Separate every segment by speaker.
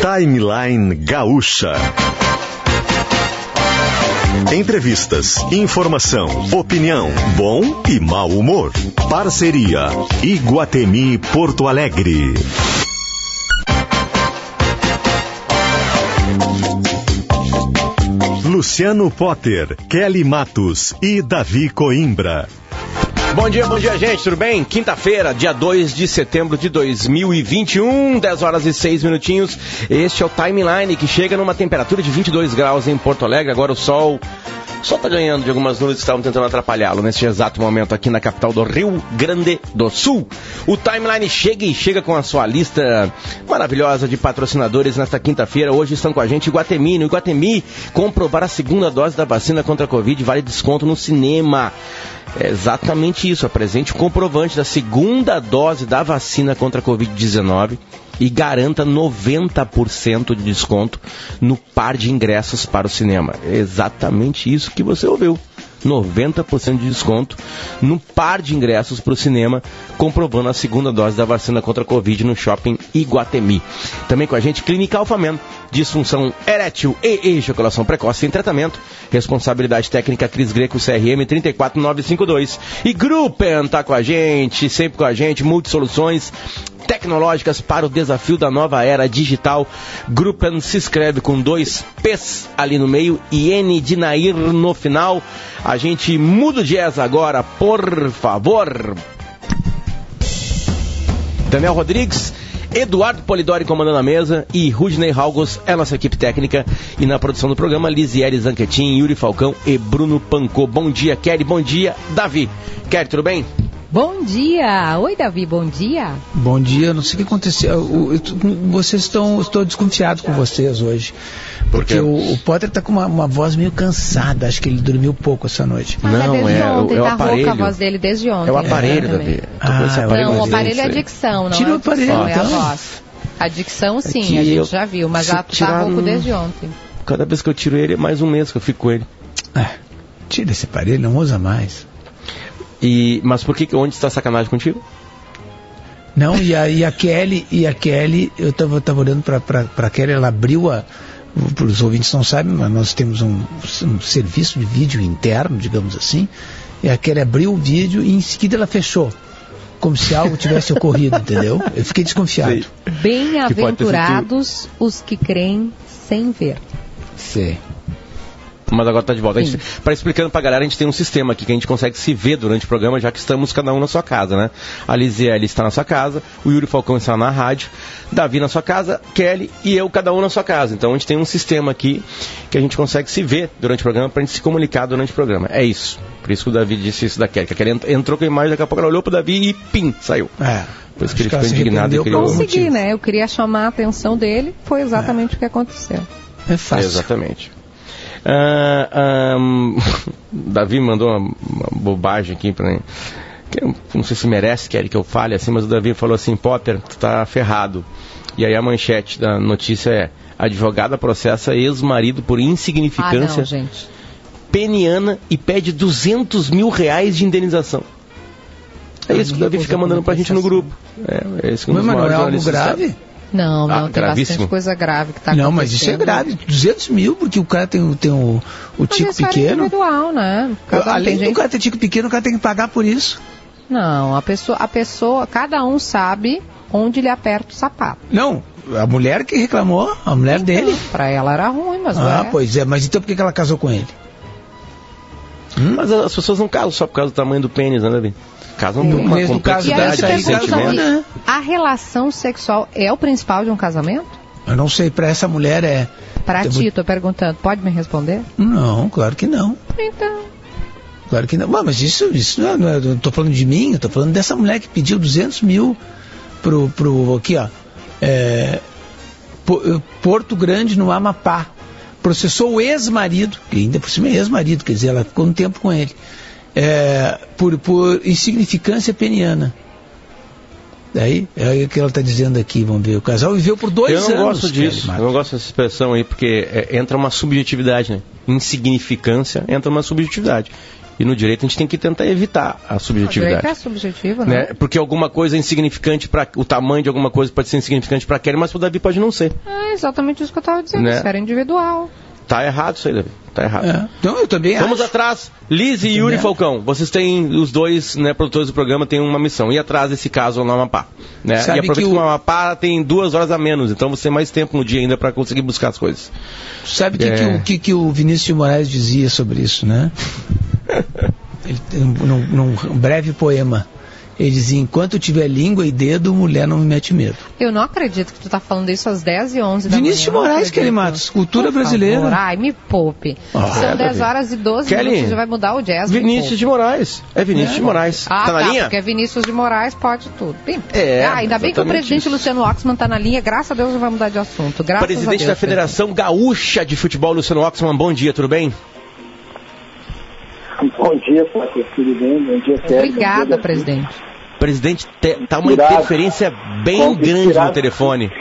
Speaker 1: Timeline Gaúcha. Entrevistas, informação, opinião, bom e mau humor. Parceria Iguatemi Porto Alegre. Luciano Potter, Kelly Matos e Davi Coimbra.
Speaker 2: Bom dia, bom dia, gente, tudo bem? Quinta-feira, dia 2 de setembro de 2021, 10 horas e 6 minutinhos. Este é o Timeline que chega numa temperatura de 22 graus em Porto Alegre. Agora o sol sol está ganhando de algumas nuvens que estavam tentando atrapalhá-lo nesse exato momento aqui na capital do Rio Grande do Sul. O Timeline chega e chega com a sua lista maravilhosa de patrocinadores nesta quinta-feira. Hoje estão com a gente Iguatemi. No Iguatemi, comprovar a segunda dose da vacina contra a Covid vale desconto no cinema. É exatamente isso. Apresente o comprovante da segunda dose da vacina contra a Covid-19 e garanta 90% de desconto no par de ingressos para o cinema. É exatamente isso que você ouviu. 90% de desconto no par de ingressos para o cinema, comprovando a segunda dose da vacina contra a Covid no shopping Iguatemi. Também com a gente, Clínica Alfamen, disfunção erétil e ejaculação precoce sem tratamento. Responsabilidade técnica Cris Greco, CRM 34952. E Gruppen tá com a gente, sempre com a gente, multisoluções tecnológicas para o desafio da nova era digital. Gruppen se escreve com dois P's ali no meio e N de Nair no final. A gente muda o jazz agora, por favor. Daniel Rodrigues. Eduardo Polidori comandando a mesa e Rudney Halgos é nossa equipe técnica. E na produção do programa, Lisieri Zanquetin, Yuri Falcão e Bruno Pancô. Bom dia, Kelly. Bom dia, Davi. Kelly, tudo bem?
Speaker 3: Bom dia! Oi, Davi, bom dia.
Speaker 4: Bom dia, não sei o que aconteceu. Vocês estão. Estou desconfiado com vocês hoje. Porque Por o, o, Potter está com uma, uma, voz meio cansada. Acho que ele dormiu pouco essa noite.
Speaker 3: Mas
Speaker 2: não,
Speaker 3: é,
Speaker 2: é,
Speaker 3: ontem,
Speaker 2: é o
Speaker 3: tá
Speaker 2: aparelho.
Speaker 3: a voz dele desde ontem.
Speaker 2: É o aparelho, é, Davi.
Speaker 4: Ah,
Speaker 3: aparelho não, o aparelho é a dicção, não
Speaker 4: Tira
Speaker 3: é
Speaker 4: o aparelho,
Speaker 3: então. é a voz. A dicção, sim,
Speaker 2: que
Speaker 3: a gente
Speaker 2: eu-
Speaker 3: já viu, mas já
Speaker 2: tirar
Speaker 3: tá rouco
Speaker 2: no-
Speaker 3: desde ontem.
Speaker 2: Cada vez que eu tiro ele, é mais um mês que eu fico com ele.
Speaker 4: É, tira esse aparelho, não usa mais.
Speaker 2: E, mas por que, onde está a sacanagem contigo?
Speaker 4: Não, e a, e a Kelly, e a Kelly, eu estava tava olhando para a Kelly, ela abriu a. Para os ouvintes não sabem, mas nós temos um, um serviço de vídeo interno, digamos assim. E a Kelly abriu o vídeo e em seguida ela fechou. Como se algo tivesse ocorrido, entendeu? Eu fiquei desconfiado.
Speaker 3: Bem-aventurados os que creem sem ver.
Speaker 4: Sei.
Speaker 2: Mas agora tá de volta. A para explicando pra galera, a gente tem um sistema aqui que a gente consegue se ver durante o programa, já que estamos cada um na sua casa, né? A Lisiele está na sua casa, o Yuri Falcão está na rádio, Davi na sua casa, Kelly e eu, cada um na sua casa. Então a gente tem um sistema aqui que a gente consegue se ver durante o programa pra gente se comunicar durante o programa. É isso. Por isso que o Davi disse isso da Kelly. Que a Kelly ent- entrou com a imagem, daqui a pouco ela olhou pro Davi e pim, saiu.
Speaker 4: É.
Speaker 2: Por isso que ele ficou indignado e criou.
Speaker 3: Consegui, né? Eu queria chamar a atenção dele, foi exatamente o que aconteceu.
Speaker 4: É fácil.
Speaker 2: Exatamente. Ah, ah, Davi mandou uma, uma bobagem aqui pra mim. Eu não sei se merece, quer que eu fale assim, mas o Davi falou assim, Potter, tu tá ferrado. E aí a manchete da notícia é advogada processa ex-marido por
Speaker 3: Ah,
Speaker 2: insignificância
Speaker 3: não, gente.
Speaker 2: peniana e pede 200 mil reais de indenização. É isso que o Davi fica mandando pra gente no grupo. É, é isso que
Speaker 4: Mas não é algo grave?
Speaker 3: Não, não,
Speaker 2: Ah,
Speaker 3: tem
Speaker 2: gravíssimo.
Speaker 3: bastante coisa grave que tá
Speaker 4: não, mas isso é
Speaker 3: acontecendo.
Speaker 4: grave. 200 mil, porque o cara tem, o- tem o, o
Speaker 3: Mas
Speaker 4: tico
Speaker 3: é
Speaker 4: pequeno.
Speaker 3: individual, né? Cada um
Speaker 4: Além
Speaker 3: tem
Speaker 4: do
Speaker 3: gente-
Speaker 4: cara ter tico pequeno, o cara tem que pagar por isso.
Speaker 3: Não, a pessoa, a pessoa, cada um sabe onde ele aperta o sapato.
Speaker 4: Não, a mulher que reclamou, a mulher dele.
Speaker 3: Pra ela era ruim, mas
Speaker 4: Ah,
Speaker 3: ué,
Speaker 4: pois é, mas então por que ela casou com ele?
Speaker 2: Mas as pessoas não casam só por causa do tamanho do pênis, né, Davi? Casam por uma complexidade de sentimento.
Speaker 3: A relação sexual é o principal de um casamento?
Speaker 4: Eu não sei, pra essa mulher é. Eu
Speaker 3: ti, tô perguntando. Pode me responder?
Speaker 4: Não, claro que não.
Speaker 3: Então.
Speaker 4: Claro que não. Mas mas isso, isso não, é, não é- eu tô falando de mim, eu tô falando dessa mulher que pediu 200 mil pro, pro aqui, ó, é, eh, Porto Grande, no Amapá. Processou o ex-marido, que ainda por cima é ex-marido, quer dizer, ela ficou um tempo com ele, é, por, por insignificância peniana. Daí, é o que ela está dizendo aqui, vamos ver. O casal viveu por dois
Speaker 2: Eu não
Speaker 4: anos.
Speaker 2: gosto disso,
Speaker 4: Kelly
Speaker 2: eu não gosto dessa expressão aí, porque é, entra uma subjetividade, né? Insignificância entra uma subjetividade. E no direito a gente tem que tentar evitar a
Speaker 3: O
Speaker 2: subjetividade.
Speaker 3: direito é subjetivo, né?
Speaker 2: Né? Porque alguma coisa é insignificante para o tamanho de alguma coisa pode ser insignificante para Kelly, mas para o Davi pode não ser.
Speaker 3: É exatamente isso que eu estava dizendo.
Speaker 2: Né?
Speaker 3: Isso era individual.
Speaker 2: Tá errado isso aí, Davi. Tá errado.
Speaker 4: É. Então eu também
Speaker 2: Vamos
Speaker 4: acho.
Speaker 2: atrás. Liz e Yuri Falcão, vocês têm, os dois né, produtores do programa têm uma missão. Ir atrás desse caso no Amapá. Né? E
Speaker 4: Sabe
Speaker 2: aproveita
Speaker 4: que o-
Speaker 2: Amapá tem duas horas a menos, então você tem mais tempo no dia ainda para conseguir buscar as coisas.
Speaker 4: Sabe o que,
Speaker 2: É.
Speaker 4: que, o- que, que o Vinícius de Moraes dizia sobre isso, né? Ele, tem um- num, num breve poema. Ele dizia, enquanto tiver língua e dedo, mulher não me mete medo.
Speaker 3: Eu não acredito que tu tá falando isso às 10 e 11 da
Speaker 4: Vinícius de
Speaker 3: manhã. não
Speaker 4: Moraes,
Speaker 3: acredito.
Speaker 4: Kelly Matos, cultura brasileira.
Speaker 3: Ai, me poupe.
Speaker 4: Ah,
Speaker 3: São
Speaker 2: é,
Speaker 3: 10
Speaker 2: Davi.
Speaker 3: horas e 12
Speaker 2: Kelly,
Speaker 3: minutos, já vai mudar o jazz.
Speaker 2: Vinícius de Moraes. É Vinícius de Moraes.
Speaker 3: Ah,
Speaker 2: tá na linha?
Speaker 3: porque é Vinícius de Moraes pode tudo. Bem,
Speaker 2: É,
Speaker 3: ah, ainda bem que o presidente
Speaker 2: isso.
Speaker 3: Luciano Oxman tá na linha, graças a Deus não vai mudar de assunto. Graças a
Speaker 2: Presidente
Speaker 3: Deus,
Speaker 2: da Federação Gaúcha de Futebol, Luciano Oxman, bom dia, tudo bem?
Speaker 5: Bom dia, Fábio. Tudo bem? Bom dia, Sérgio.
Speaker 3: Obrigada,
Speaker 5: dia,
Speaker 3: presidente.
Speaker 2: Presidente, te- tá uma
Speaker 5: Inspirado.
Speaker 2: interferência bem
Speaker 5: Como
Speaker 2: grande no telefone.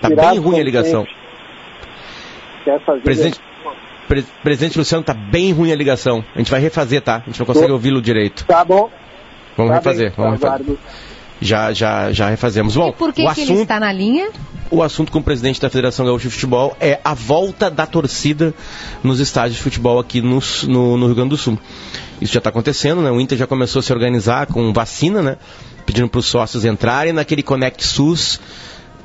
Speaker 2: Tá bem ruim a ligação.
Speaker 5: contente. Quer fazer
Speaker 2: Presidente, pre- presidente Luciano, tá bem ruim a ligação. A gente vai refazer, tá? A gente não consegue ouvi-lo direito.
Speaker 5: Tá bom.
Speaker 2: Vamos
Speaker 5: tá
Speaker 2: refazer,
Speaker 5: bem,
Speaker 2: vamos refazer. Já, já, já refazemos. Bom,
Speaker 3: E por que,
Speaker 2: o,
Speaker 3: que ele
Speaker 2: assunto,
Speaker 3: está na linha?
Speaker 2: o assunto com o presidente da Federação Gaúcha de Futebol é a volta da torcida nos estádios de futebol aqui no, no- no Rio Grande do Sul. Isso já está acontecendo, né? O Inter já começou a se organizar com vacina, né? Pedindo para os sócios entrarem naquele Conect SUS,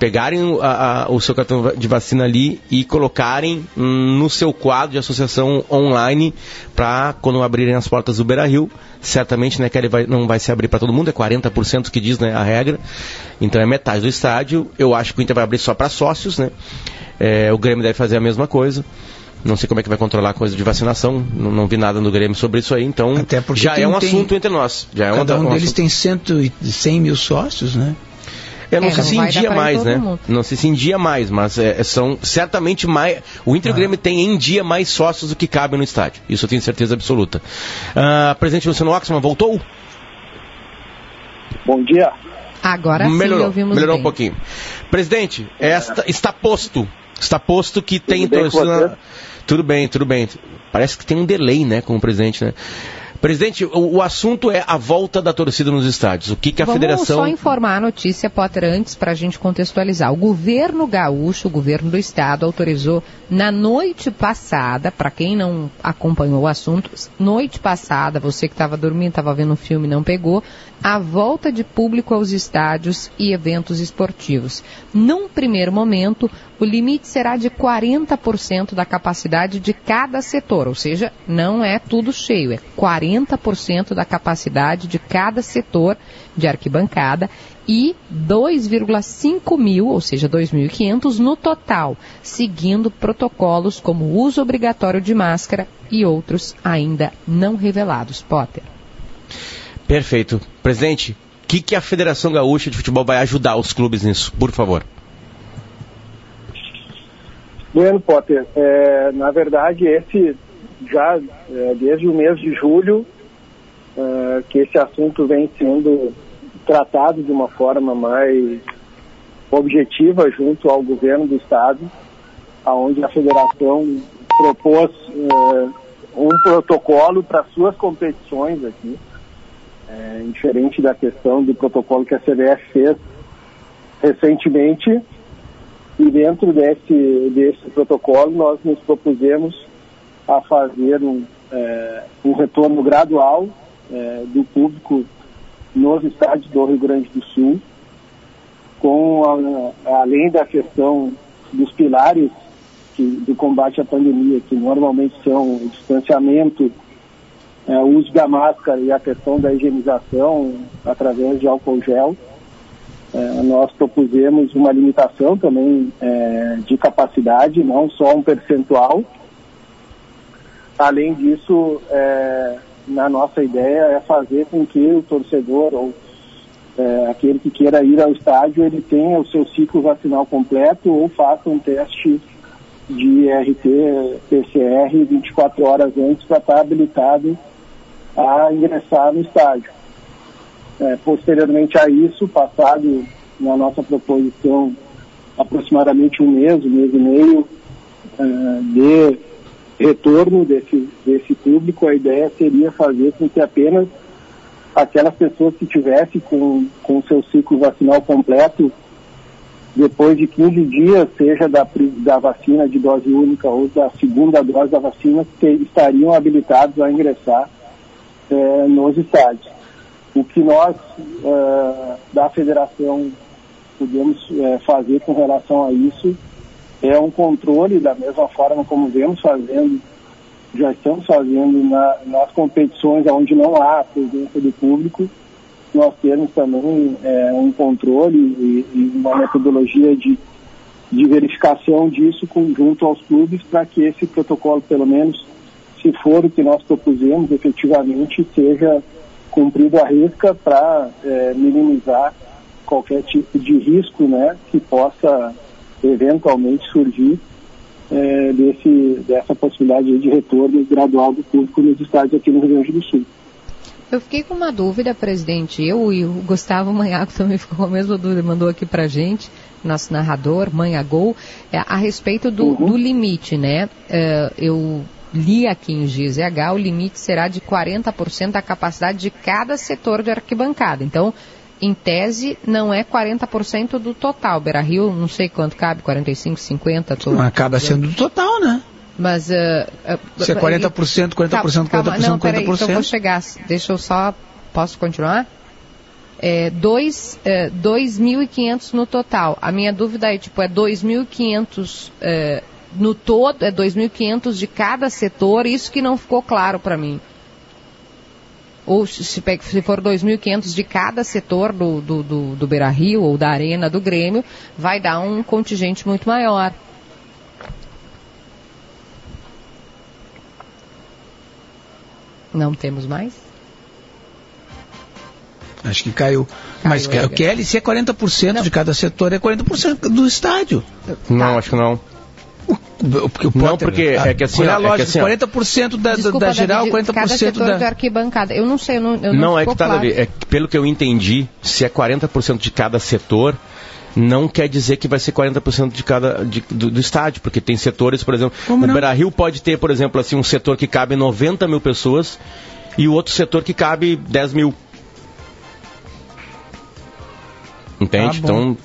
Speaker 2: pegarem a- a- o seu cartão de vacina ali e colocarem hum, no seu quadro de associação online para quando abrirem as portas do Beira Rio. Certamente, né, que ele vai, não vai se abrir para todo mundo, é 40% que diz né, a regra. Então é metade do estádio. Eu acho que o Inter vai abrir só para sócios, né? É, o Grêmio deve fazer a mesma coisa. Não sei como é que vai controlar a coisa de vacinação. Não, não vi nada no Grêmio sobre isso aí. Então já é um
Speaker 4: tem-
Speaker 2: assunto entre nós. Já é
Speaker 4: Cada um
Speaker 2: um
Speaker 4: deles
Speaker 2: assunto.
Speaker 4: tem cento e 100 mil sócios, né?
Speaker 2: Eu não
Speaker 3: É,
Speaker 2: sei se em dia mais, né?
Speaker 3: mundo.
Speaker 2: Não sei se em dia mais, mas é, são certamente mais. O Inter e o Grêmio tem em dia mais sócios do que cabe no estádio. Isso eu tenho certeza absoluta. Ah, presidente Luciano Oxman voltou?
Speaker 5: Bom dia.
Speaker 3: Agora sim
Speaker 2: melhorou,
Speaker 3: ouvimos
Speaker 2: melhorou
Speaker 3: bem.
Speaker 2: um pouquinho. Presidente, esta, está posto. Está posto que tem
Speaker 5: bem com
Speaker 2: torcida. Tudo bem, tudo bem. Parece que tem um delay, né, com o presidente, né? Presidente, o, o assunto é a volta da torcida nos estádios. O que, que a
Speaker 3: Vamos
Speaker 2: federação.
Speaker 3: só informar a notícia, Potter, antes para a gente contextualizar. O governo gaúcho, o governo do estado, autorizou na noite passada, para quem não acompanhou o assunto, noite passada, você que estava dormindo, estava vendo um filme e não pegou, a volta de público aos estádios e eventos esportivos. Num primeiro momento, o limite será de 40% da capacidade de cada setor, ou seja, não é tudo cheio, é 40% da capacidade de cada setor de arquibancada e 2,5 mil, ou seja, 2.500 no total, seguindo protocolos como uso obrigatório de máscara e outros ainda não revelados. Potter.
Speaker 2: Perfeito. Presidente, o que, que a Federação Gaúcha de Futebol vai ajudar os clubes nisso, por favor?
Speaker 5: Bueno, Potter, é, na verdade, esse já é, desde o mês de julho é, que esse assunto vem sendo tratado de uma forma mais objetiva junto ao governo do estado, aonde a federação propôs é, um protocolo para suas competições aqui, é, diferente da questão do protocolo que a CBF fez recentemente. E dentro desse, desse protocolo, nós nos propusemos a fazer um, é, um retorno gradual é, do público nos estádios do Rio Grande do Sul, com a, além da questão dos pilares que, do combate à pandemia, que normalmente são o distanciamento, é, o uso da máscara e a questão da higienização através de álcool gel. É, nós propusemos uma limitação também é, de capacidade, não só um percentual. Além disso, é, na nossa ideia é fazer com que o torcedor ou é, aquele que queira ir ao estádio ele tenha o seu ciclo vacinal completo ou faça um teste de RT-PCR 24 horas antes para estar habilitado a ingressar no estádio. É, posteriormente a isso, passado na nossa proposição aproximadamente um mês, um mês e meio é, de
Speaker 6: retorno desse, desse público, a ideia seria fazer com que apenas aquelas pessoas que tivessem com o seu ciclo vacinal completo, depois de 15 dias, seja da, da vacina de dose única ou da segunda dose da vacina, que estariam habilitados a ingressar é, nos estádios. O que nós, é, da federação, podemos é, fazer com relação a isso é um controle, da mesma forma como vemos fazendo, já estamos fazendo na, nas competições onde não há presença do público, nós temos também é, um controle e, e, uma metodologia de, de verificação disso junto aos clubes para que esse protocolo, pelo menos, se for o que nós propusemos, efetivamente seja cumprido a risca para é, minimizar qualquer tipo de risco né, que possa eventualmente surgir é, desse, dessa possibilidade de retorno gradual do público nos estádios aqui no Rio Grande do Sul.
Speaker 3: Eu fiquei com uma dúvida, presidente. Eu e o Gustavo Manhago também ficou com a mesma dúvida, mandou aqui pra gente, nosso narrador, Manhagol, é, a respeito do, uhum. do limite, né? É, eu li aqui em GZH, o limite será de 40% da capacidade de cada setor de arquibancada. Então, em tese, não é 40% do total. Beira Rio, não sei quanto cabe, 45, 50? Tô...
Speaker 4: Acaba sendo do total, né?
Speaker 3: Mas. Uh,
Speaker 4: uh, Se é 40%, 40%, 40%, calma, 40%, não, 40%. Peraí, então
Speaker 3: vou chegar. Deixa eu só. Posso continuar? É, dois, é, 2.500 no total. A minha dúvida é, tipo, é 2.500 é, no todo, é 2.500 de cada setor, isso que não ficou claro para mim ou se, se for 2.500 de cada setor do, do, do, do Beira Rio ou da Arena do Grêmio, vai dar um contingente muito maior. Não temos mais?
Speaker 4: Acho que caiu. caiu Mas o Kelly, se é 40% não. de cada setor, é 40% do estádio.
Speaker 2: Não, acho que não.
Speaker 4: Porque o não, porque é que assim, olha a lógica, é que assim, 40% da, Desculpa, da geral, 40% cada setor
Speaker 3: da... de arquibancada. Eu não sei, eu não, eu
Speaker 2: não, não é que tá, claro. é que, pelo que eu entendi, se é 40% de cada setor, não quer dizer que vai ser 40% de cada de, do, do, estádio, porque tem setores, por exemplo, Como o Beira-Rio pode ter, por exemplo, assim, um setor que cabe 90 mil pessoas e o outro setor que cabe 10 mil. Entende? Ah, então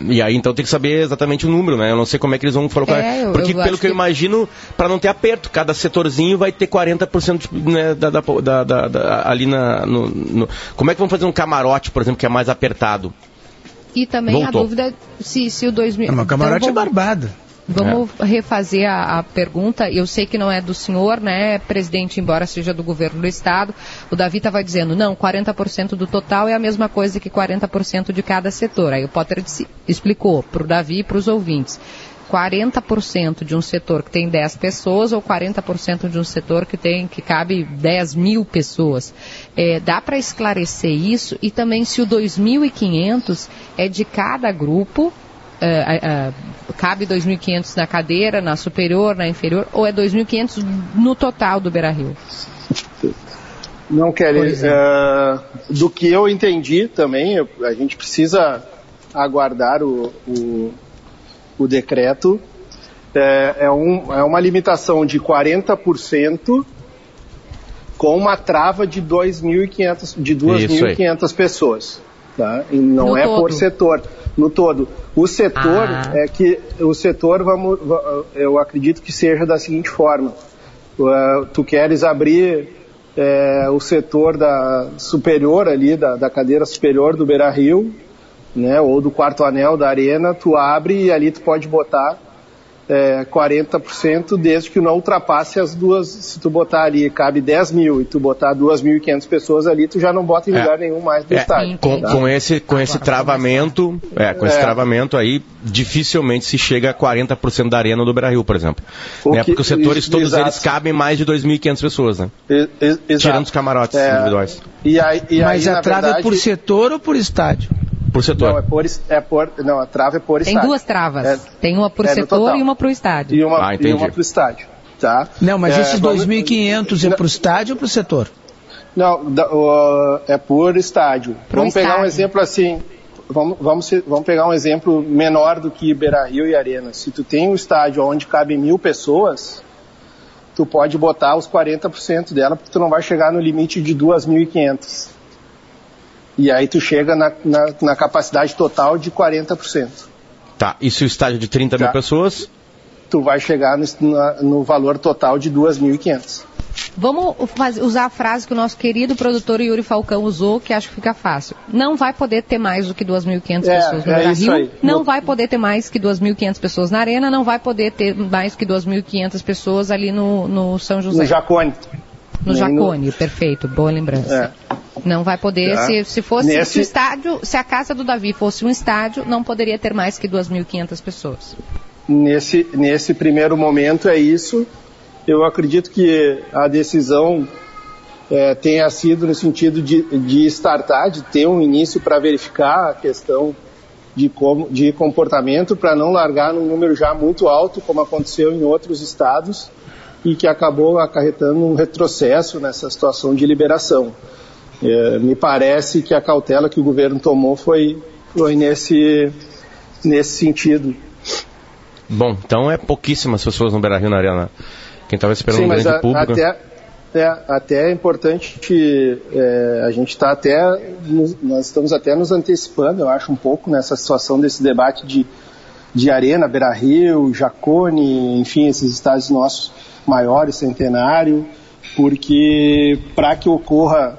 Speaker 2: e aí então tem que saber exatamente o número, né? Eu não sei como é que eles vão colocar. É, eu, Porque eu pelo que eu imagino, para não ter aperto, cada setorzinho vai ter 40% né, da, da, da, da, ali na. No, no... Como é que vão fazer um camarote, por exemplo, que é mais apertado?
Speaker 3: E também Voltou. a dúvida é se, se o 2000.
Speaker 4: Não, camarote então, é barbado.
Speaker 3: Vamos é. refazer a, a, pergunta. Eu sei que não é do senhor, né, presidente, embora seja do governo do estado. O Davi estava dizendo, não, 40% do total é a mesma coisa que 40% de cada setor. Aí o Potter explicou para o Davi e para os ouvintes. 40% de um setor que tem 10 pessoas ou 40% de um setor que tem que cabe 10 mil pessoas. É, dá para esclarecer isso e também se o 2.500 é de cada grupo uh, uh, cabe 2.500 na cadeira, na superior, na inferior, ou é 2.500 no total do Beira Rio?
Speaker 6: Não, Kelly, uh, do que eu entendi também, a gente precisa aguardar o, o, o decreto. É, é, um, é uma limitação de 40% com uma trava de 2.500 de 2.500 pessoas. Tá? E não no é todo. por setor no todo. O setor ah. é que o setor vamos, eu acredito que seja da seguinte forma: uh, tu queres abrir é, o setor da superior ali da, da cadeira superior do Beira Rio, né, ou do quarto anel da arena, tu abre e ali tu pode botar é, 40% desde que não ultrapasse as duas. Se tu botar ali, cabe 10 mil e tu botar 2.500 pessoas ali, tu já não bota em é. lugar nenhum mais do é, estádio.
Speaker 2: Com, tá? com, esse, com esse travamento, é, com esse é. travamento aí, dificilmente se chega a 40% da arena do Brasil, por exemplo. Né? Porque os setores isso, todos exato. eles cabem mais de 2.500 pessoas, né? Tirando os camarotes é. individuais.
Speaker 4: E aí, e Mas aí, a trava verdade... é por setor ou por estádio?
Speaker 2: Por setor.
Speaker 6: Não, é por, é por, não a trava é por
Speaker 3: Tem estádio. Tem duas travas. É, Tem uma por é setor e uma para o estádio.
Speaker 6: E uma, ah, e uma para o estádio. Tá?
Speaker 4: Não, mas é, esses 2.500 é para o estádio ou para o setor?
Speaker 6: Não, da, uh, é por estádio. Pro vamos estádio. pegar um exemplo assim. Vamos, vamos, vamos pegar um exemplo menor do que Beira Rio e Arena. Se tu tem um estádio onde cabe mil pessoas, tu pode botar os 40% dela, porque tu não vai chegar no limite de 2.500. E aí tu chega na, na, na capacidade total de 40%.
Speaker 2: Tá, e se o estádio é de 30
Speaker 6: Tá.
Speaker 2: mil pessoas?
Speaker 6: Tu vai chegar no, na- no valor total de 2.500.
Speaker 3: Vamos usar a frase que o nosso querido produtor Yuri Falcão usou, que acho que fica fácil. Não vai poder ter mais do que 2.500
Speaker 6: É,
Speaker 3: pessoas no
Speaker 6: é aí.
Speaker 3: Não
Speaker 6: No-
Speaker 3: vai poder ter mais que 2.500 pessoas na Arena. Não vai poder ter mais que 2.500 pessoas ali no, no São José.
Speaker 6: No Jacone.
Speaker 3: No
Speaker 6: Nem no-
Speaker 3: Jacone, perfeito, boa lembrança.
Speaker 6: É.
Speaker 3: Não vai poder,
Speaker 6: Tá.
Speaker 3: se, se fosse
Speaker 6: Nesse-
Speaker 3: se o estádio, se a casa do Davi fosse um estádio, não poderia ter mais que 2.500 pessoas.
Speaker 6: Nesse, nesse primeiro momento é isso. Eu acredito que a decisão eh, tenha sido no sentido de, de startar, de ter um início para verificar a questão de, como, de comportamento, para não largar num número já muito alto, como aconteceu em outros estados, e que acabou acarretando um retrocesso nessa situação de liberação. Eh, me parece que a cautela que o governo tomou foi, foi nesse, nesse sentido.
Speaker 2: Bom, então é pouquíssimas pessoas no Beira Rio na Arena. Quem estava esperando
Speaker 6: Sim,
Speaker 2: um grande
Speaker 6: a-
Speaker 2: público.
Speaker 6: até, é, até é importante que é, a gente está até, nos- nós estamos até nos antecipando, eu acho, um pouco nessa situação desse debate de, de Arena, Beira Rio, Jacone, enfim, esses estádios nossos maiores, centenário, porque para que ocorra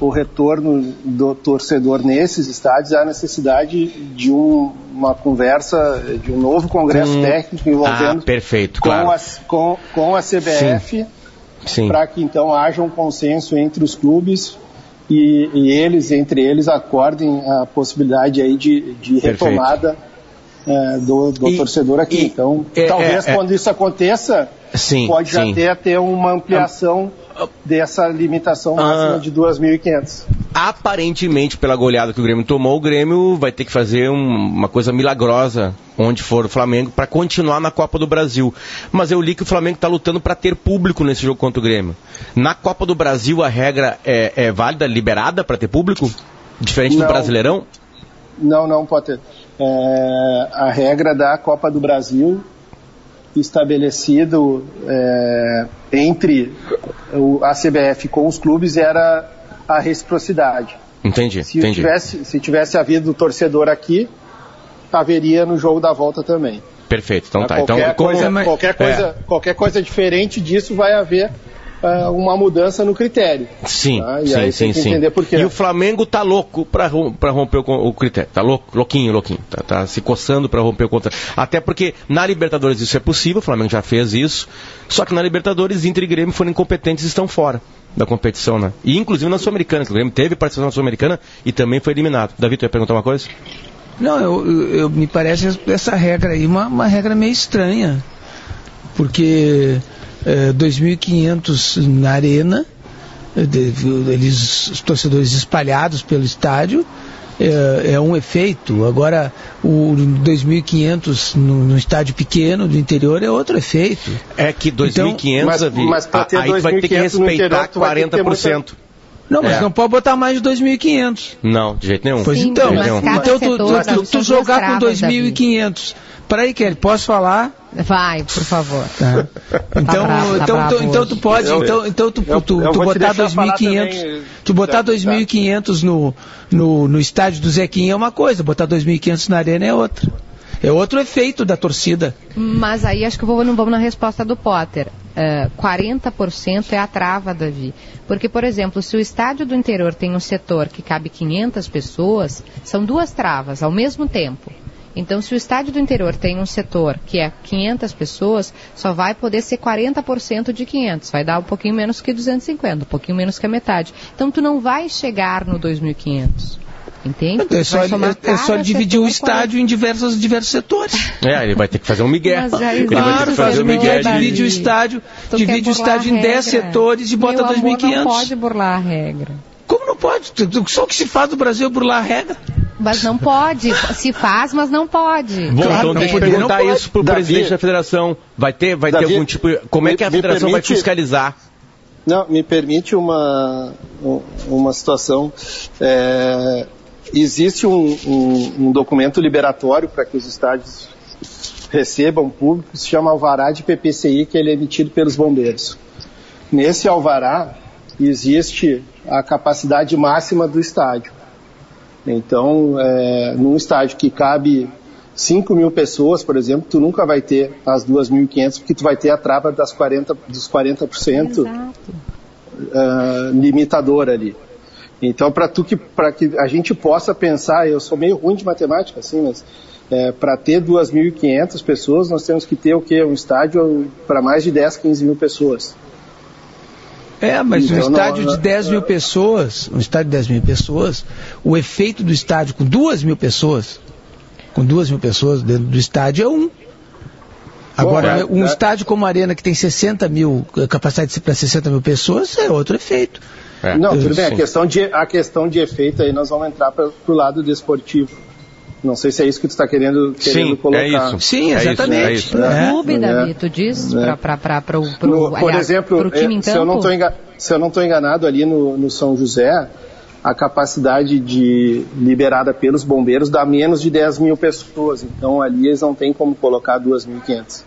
Speaker 6: o retorno do torcedor nesses estádios, há necessidade de um- uma conversa, de um novo congresso
Speaker 2: Com-
Speaker 6: técnico
Speaker 2: Ah,
Speaker 6: envolvendo
Speaker 2: perfeito,
Speaker 6: com,
Speaker 2: claro.
Speaker 6: a, com, com a CBF, para que então haja um consenso entre os clubes e, e eles, entre eles, acordem a possibilidade aí de, de retomada eh, do, do
Speaker 2: E-
Speaker 6: torcedor aqui.
Speaker 2: e-
Speaker 6: então,
Speaker 2: é-
Speaker 6: talvez
Speaker 2: é- é-
Speaker 6: quando isso aconteça,
Speaker 2: Sim,
Speaker 6: pode
Speaker 2: sim.
Speaker 6: ter, ter uma ampliação dessa limitação máxima
Speaker 2: Ah.
Speaker 6: de 2.500.
Speaker 2: Aparentemente, pela goleada que o Grêmio tomou, o Grêmio vai ter que fazer um- uma coisa milagrosa onde for o Flamengo para continuar na Copa do Brasil. Mas eu li que o Flamengo está lutando para ter público nesse jogo contra o Grêmio. Na Copa do Brasil, a regra é, é válida, liberada para ter público? Diferente do
Speaker 6: Não.
Speaker 2: Brasileirão?
Speaker 6: Não, não, Potter. É, a regra da Copa do Brasil estabelecido é, entre o, a CBF com os clubes era a reciprocidade.
Speaker 2: Entendi,
Speaker 6: Se
Speaker 2: entendi.
Speaker 6: tivesse, se tivesse havido torcedor aqui, haveria no jogo da volta também.
Speaker 2: Perfeito, então tá.
Speaker 6: qualquer,
Speaker 2: Então, como-
Speaker 6: coisa, qualquer, coisa, qualquer coisa diferente disso vai haver ah, uma mudança no critério.
Speaker 2: Sim,
Speaker 6: Tá? E
Speaker 2: sim,
Speaker 6: aí
Speaker 2: sim,
Speaker 6: tem que
Speaker 2: sim.
Speaker 6: entender por quê.
Speaker 2: E o Flamengo tá louco pra romper o, o critério. Tá louco, louquinho, louquinho. Tá, tá se coçando pra romper o contrato. Até porque na Libertadores isso é possível, o Flamengo já fez isso. Só que na Libertadores, Inter e Grêmio foram incompetentes e estão fora da competição, né? E inclusive na Sul-Americana, que o Grêmio teve participação na Sul-Americana e também foi eliminado. Davi, tu ia perguntar uma coisa?
Speaker 4: Não, eu, eu- eu- me parece essa regra aí uma, uma regra meio estranha. Porque é, 2.500 na arena, eh, de- eles, os torcedores espalhados pelo estádio, é, é um efeito. Agora, o 2.500 no, no estádio pequeno do interior é outro efeito.
Speaker 2: É que 2.500,
Speaker 6: Então, mas- mas
Speaker 2: a- aí vai ter que
Speaker 6: 2.500 no
Speaker 2: respeitar
Speaker 6: interior, tu vai ter que ter
Speaker 2: 40%.
Speaker 4: Não, mas
Speaker 2: É.
Speaker 4: não pode botar mais de 2.500.
Speaker 2: Não, de jeito nenhum.
Speaker 4: Pois
Speaker 3: Sim,
Speaker 4: então,
Speaker 2: mas cada
Speaker 4: então tu, tu- tu- tu jogar com
Speaker 3: travas,
Speaker 4: 2.500. Peraí, Kelly, posso falar?
Speaker 3: Vai, por favor.
Speaker 4: Tá. Então,
Speaker 3: bravo, tá
Speaker 4: então,
Speaker 3: bravo
Speaker 4: então, então tu pode,
Speaker 6: Eu-
Speaker 4: então, então tu,
Speaker 6: eu-
Speaker 4: tu,
Speaker 6: eu
Speaker 4: tu botar
Speaker 6: deixar falar
Speaker 4: 2.500,
Speaker 6: também,
Speaker 4: tu botar
Speaker 6: tá, tá.
Speaker 4: 2.500 no, no, no estádio do Zequinha é uma coisa, botar 2.500 na arena é outra. É outro efeito da torcida.
Speaker 3: Mas aí acho que eu vou, não vamos na resposta do Potter. É, 40% é a trava, Davi. Porque, por exemplo, se o estádio do interior tem um setor que cabe 500 pessoas, são duas travas ao mesmo tempo. Então, se o estádio do interior tem um setor que é 500 pessoas, só vai poder ser 40% de 500. Vai dar um pouquinho menos que 250, um pouquinho menos que a metade. Então, tu não vai chegar no 2.500. Entende?
Speaker 4: É só, é, é só
Speaker 3: cada
Speaker 4: dividir o estádio em diversos, diversos setores.
Speaker 2: É, ele vai ter que fazer um migué.
Speaker 3: Mas aí
Speaker 2: Ele vai ter
Speaker 4: Claro,
Speaker 2: que
Speaker 4: faz
Speaker 2: fazer
Speaker 4: o
Speaker 2: um migué
Speaker 4: Miguel,
Speaker 2: de...
Speaker 4: divide o estádio,
Speaker 3: Tu
Speaker 4: divide o estádio em
Speaker 3: burlar a
Speaker 4: 10
Speaker 3: regra.
Speaker 4: setores e bota
Speaker 3: Meu amor,
Speaker 4: 2.500.
Speaker 3: Não pode burlar a regra.
Speaker 4: Como não pode? Só o que se faz no Brasil é burlar a regra.
Speaker 3: Mas não pode. Se faz, mas não pode.
Speaker 2: Bom,
Speaker 4: Claro,
Speaker 2: então
Speaker 4: não
Speaker 2: deixa eu perguntar
Speaker 4: pode.
Speaker 2: isso pro
Speaker 6: Davi-
Speaker 2: presidente da federação. Vai ter, vai ter
Speaker 6: Davi,
Speaker 2: algum tipo. Como é
Speaker 6: me-
Speaker 2: que a federação vai
Speaker 6: permite-
Speaker 2: fiscalizar?
Speaker 6: Não, me permite uma, um- uma situação. É, existe um, um- um documento liberatório para que os estádios recebam público se chama alvará de PPCI, que ele é emitido pelos bombeiros. Nesse alvará existe a capacidade máxima do estádio. Então, é, num estádio que cabe 5 mil pessoas, por exemplo, tu nunca vai ter as 2.500, porque tu vai ter a trava das 40, dos 40% uh, limitador ali. Então, para que, que a gente possa pensar, eu sou meio ruim de matemática, assim, mas é, para ter 2.500 pessoas, nós temos que ter o quê? Um estádio para mais de 10, 15 mil pessoas.
Speaker 4: É, mas então, um estádio não, de 10 mil pessoas, um estádio de 10 mil pessoas, o efeito do estádio com 2 mil pessoas, com 2 mil pessoas dentro do estádio é um. Agora, Bom, é, um é, estádio como a Arena, que tem 60 mil, capacidade para 60 mil pessoas, é outro efeito.
Speaker 6: É. Não, tudo bem, a questão, de, a questão de efeito aí nós vamos entrar para o lado desportivo. Não sei se é isso que tu está querendo, querendo Sim, colocar. É
Speaker 4: isso. Sim, exatamente. É isso,
Speaker 3: é isso. clube, Davi, tu diz? É. Para o
Speaker 6: Por exemplo, time se, eu não tô se eu não estou enganado, ali no, no São José, a capacidade de liberada pelos bombeiros dá menos de 10 mil pessoas. Então ali eles não têm como colocar 2.500.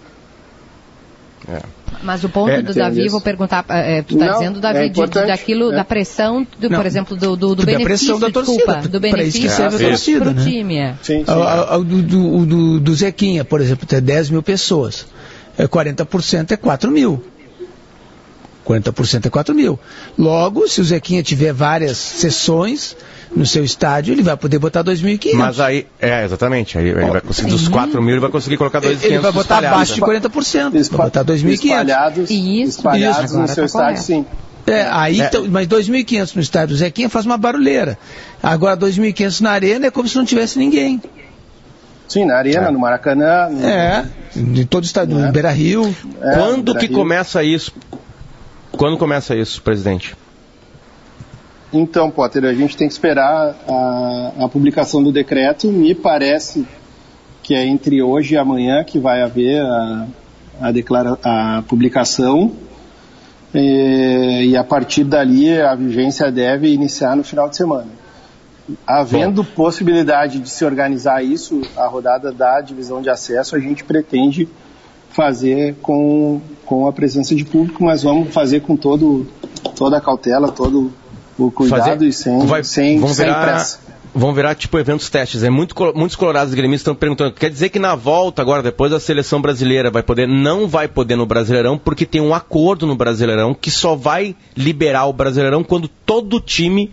Speaker 3: É. Mas o ponto é, do Davi, isso. vou perguntar, é, tu está dizendo, Davi, é de, de, daquilo, é. da pressão, do, por exemplo, do, do, do benefício, da torcida, desculpa, do benefício para o torcida, né? time. É. Sim, sim.
Speaker 4: A, a, do, do, do, Zequinha, por exemplo, tem 10 mil pessoas. É 40% é 4 mil. 40% é 4 mil. Logo, se o Zequinha tiver várias sessões, no seu estádio, ele vai poder botar 2.500.
Speaker 2: Mas aí, é, exatamente, aí ele vai conseguir dos 4 mil, ele vai conseguir colocar 2.500
Speaker 4: Ele vai botar abaixo de 40%, Espa vai botar 2.500.
Speaker 6: Espalhados, isso, espalhados isso. no seu tá estádio, sim.
Speaker 4: É, aí, é. Então, mas 2.500 no estádio do Zequinha faz uma barulheira. Agora 2.500 na arena é como se não tivesse ninguém.
Speaker 6: Sim, na arena, é. no Maracanã. No...
Speaker 4: É, em todo o estádio, é. no Beira Rio.
Speaker 2: É, Quando Beira que Rio. começa isso? Quando começa isso, presidente?
Speaker 6: Então, Potter, a gente tem que esperar a, a publicação do decreto. Me parece que é entre hoje e amanhã que vai haver a, a, declara, a publicação. E, e, a partir dali a vigência deve iniciar no final de semana. Havendo Bom. possibilidade de se organizar isso, a rodada da divisão de acesso, a gente pretende fazer com, com a presença de público, mas vamos fazer com todo, toda a cautela, todo o cuidado fazer, e sem, vai, sem, vão virar, sem pressa.
Speaker 2: Vão virar tipo eventos testes. É muito, muitos colorados gremistas estão perguntando. Quer dizer que na volta agora, depois da seleção brasileira, vai poder? Não vai poder no Brasileirão, porque tem um acordo no Brasileirão que só vai liberar o Brasileirão quando todo time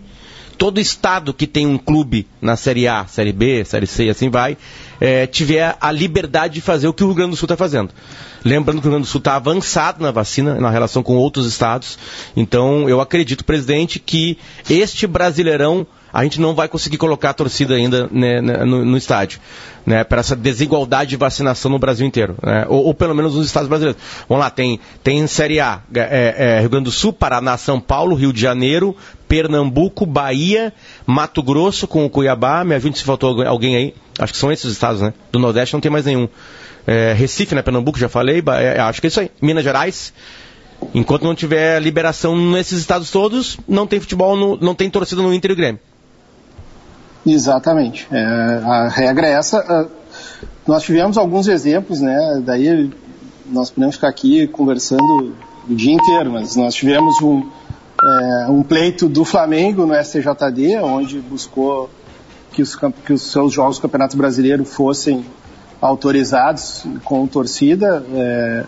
Speaker 2: todo estado que tem um clube na Série A, Série B, Série C e assim vai, é, tiver a liberdade de fazer o que o Rio Grande do Sul está fazendo. Lembrando que o Rio Grande do Sul está avançado na vacina, na relação com outros estados. Então, eu acredito, presidente, que este Brasileirão a gente não vai conseguir colocar a torcida ainda né, né no, no, estádio, né, para essa desigualdade de vacinação no Brasil inteiro, né, ou, ou, pelo menos nos estados brasileiros. Vamos lá, tem, tem Série A, é, é, Rio Grande do Sul, Paraná, São Paulo, Rio de Janeiro, Pernambuco, Bahia, Mato Grosso com o Cuiabá, me ajude se faltou alguém aí, acho que são esses estados, né, do Nordeste não tem mais nenhum. É, Recife, né, Pernambuco, já falei, é, acho que é isso aí, Minas Gerais, Enquanto não tiver liberação nesses estados todos, não tem futebol, no, não tem torcida no Inter e Grêmio.
Speaker 6: Exatamente. É, a regra é essa. É, nós tivemos alguns exemplos, né? Daí nós podemos ficar aqui conversando o dia inteiro, mas nós tivemos um, é, um pleito do Flamengo no STJD, onde buscou que os, que os seus jogos do Campeonato Brasileiro fossem autorizados com torcida. É,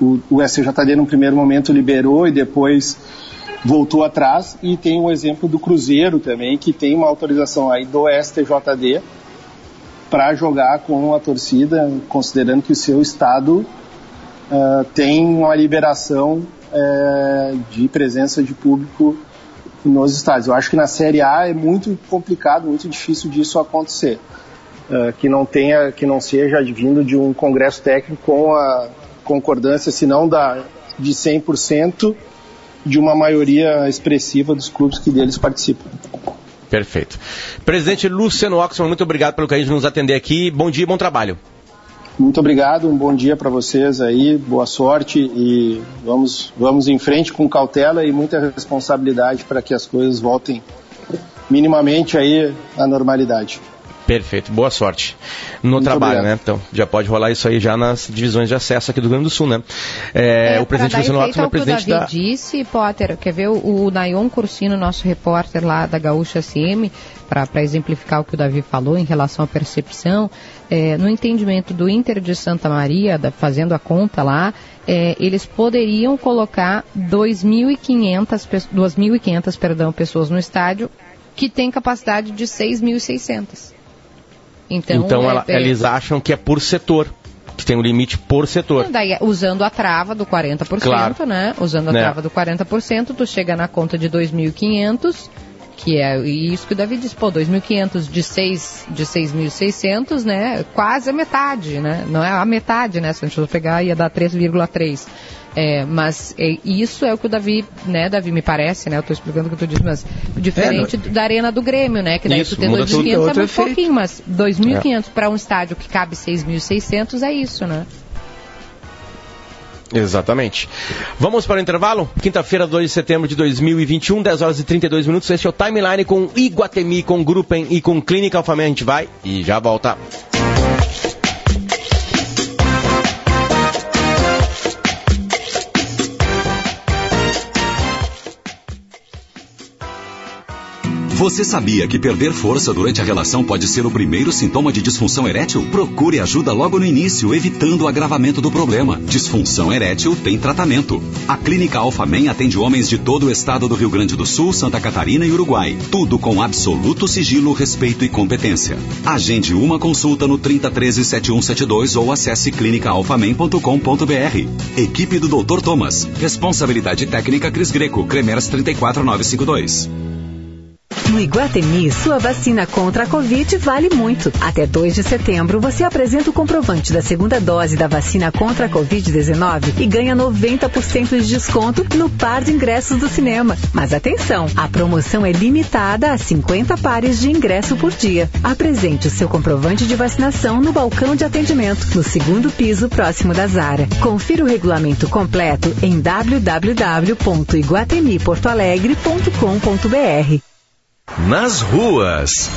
Speaker 6: o, o STJD, no primeiro momento, liberou e depois voltou atrás e tem o um exemplo do Cruzeiro também, que tem uma autorização aí do STJD para jogar com a torcida, considerando que o seu estado uh, tem uma liberação uh, de presença de público nos estádios. Eu acho que na Série A é muito complicado, muito difícil disso acontecer. Uh, que não tenha, que não seja advindo de um congresso técnico com a concordância, se não da, de 100%, de uma maioria expressiva dos clubes que deles participam.
Speaker 2: Perfeito. Presidente Luciano Oxman, muito obrigado pelo carinho de nos atender aqui. Bom dia e bom trabalho.
Speaker 6: Muito obrigado, um bom dia para vocês aí, boa sorte e vamos, vamos em frente com cautela e muita responsabilidade para que as coisas voltem minimamente aí à normalidade.
Speaker 2: Perfeito, boa sorte no
Speaker 6: Muito
Speaker 2: trabalho,
Speaker 6: obrigado.
Speaker 2: né? Então, já pode rolar isso aí já nas divisões de acesso aqui do Rio Grande do Sul, né? É, o presidente Luciano Lopes foi
Speaker 3: o
Speaker 2: presidente da...
Speaker 3: disse, Potter, quer ver o, o Nayon Cursino, nosso repórter lá da Gaúcha SM, para exemplificar o que o Davi falou em relação à percepção, é, no entendimento do Inter de Santa Maria, da- fazendo a conta lá, é, eles poderiam colocar 2.500 pe- 2.500, perdão, pessoas no estádio que tem capacidade de 6.600. Então,
Speaker 2: Então,
Speaker 3: é-
Speaker 2: ela-
Speaker 3: é-
Speaker 2: eles acham que é por setor, que tem um limite por setor.
Speaker 3: Daí, usando a trava do 40%,
Speaker 2: Claro.
Speaker 3: né? Usando a
Speaker 2: Né.
Speaker 3: trava do 40%, tu chega na conta de 2.500, que é isso que o Davi disse, pô, 2.500 de 6 de 6.600, né? Quase a metade, né? Não é a metade, né? Se a gente for pegar, ia dar 3,3. É, mas é, isso é o que o Davi, né, Davi, me parece, né? Eu tô explicando o que tu disse, mas diferente da arena do Grêmio, né? Que daí
Speaker 2: Isso,
Speaker 3: tu tem
Speaker 2: muda tudo.
Speaker 3: 2.500 é muito
Speaker 4: efeito.
Speaker 3: pouquinho, mas 2.500 para um estádio que cabe 6.600 é isso, né?
Speaker 2: Exatamente. Vamos para o intervalo? Quinta-feira, 2 de setembro de 2021, 10 horas e 32 minutos. Este é o Timeline com Iguatemi, com Gruppen e com Clínica Alfamé. A gente vai e já volta.
Speaker 7: Você sabia que perder força durante a relação pode ser o primeiro sintoma de disfunção erétil? Procure ajuda logo no início, evitando o agravamento do problema. Disfunção erétil tem tratamento. A Clínica Alfamen atende homens de todo o estado do Rio Grande do Sul, Santa Catarina e Uruguai. Tudo com absoluto sigilo, respeito e competência. Agende uma consulta no 3013 7172 ou acesse clinicaalfamen.com.br. Equipe do Dr. Thomas. Responsabilidade técnica Cris Greco, Cremers 34952.
Speaker 8: No Iguatemi, sua vacina contra a Covid vale muito. Até 2 de setembro, você apresenta o comprovante da segunda dose da vacina contra a Covid-19 e ganha 90% de desconto no par de ingressos do cinema. Mas atenção, a promoção é limitada a 50 pares de ingresso por dia. Apresente o seu comprovante de vacinação no balcão de atendimento, no segundo piso, próximo da Zara. Confira o regulamento completo em www.iguatemiportoalegre.com.br.
Speaker 1: Nas ruas.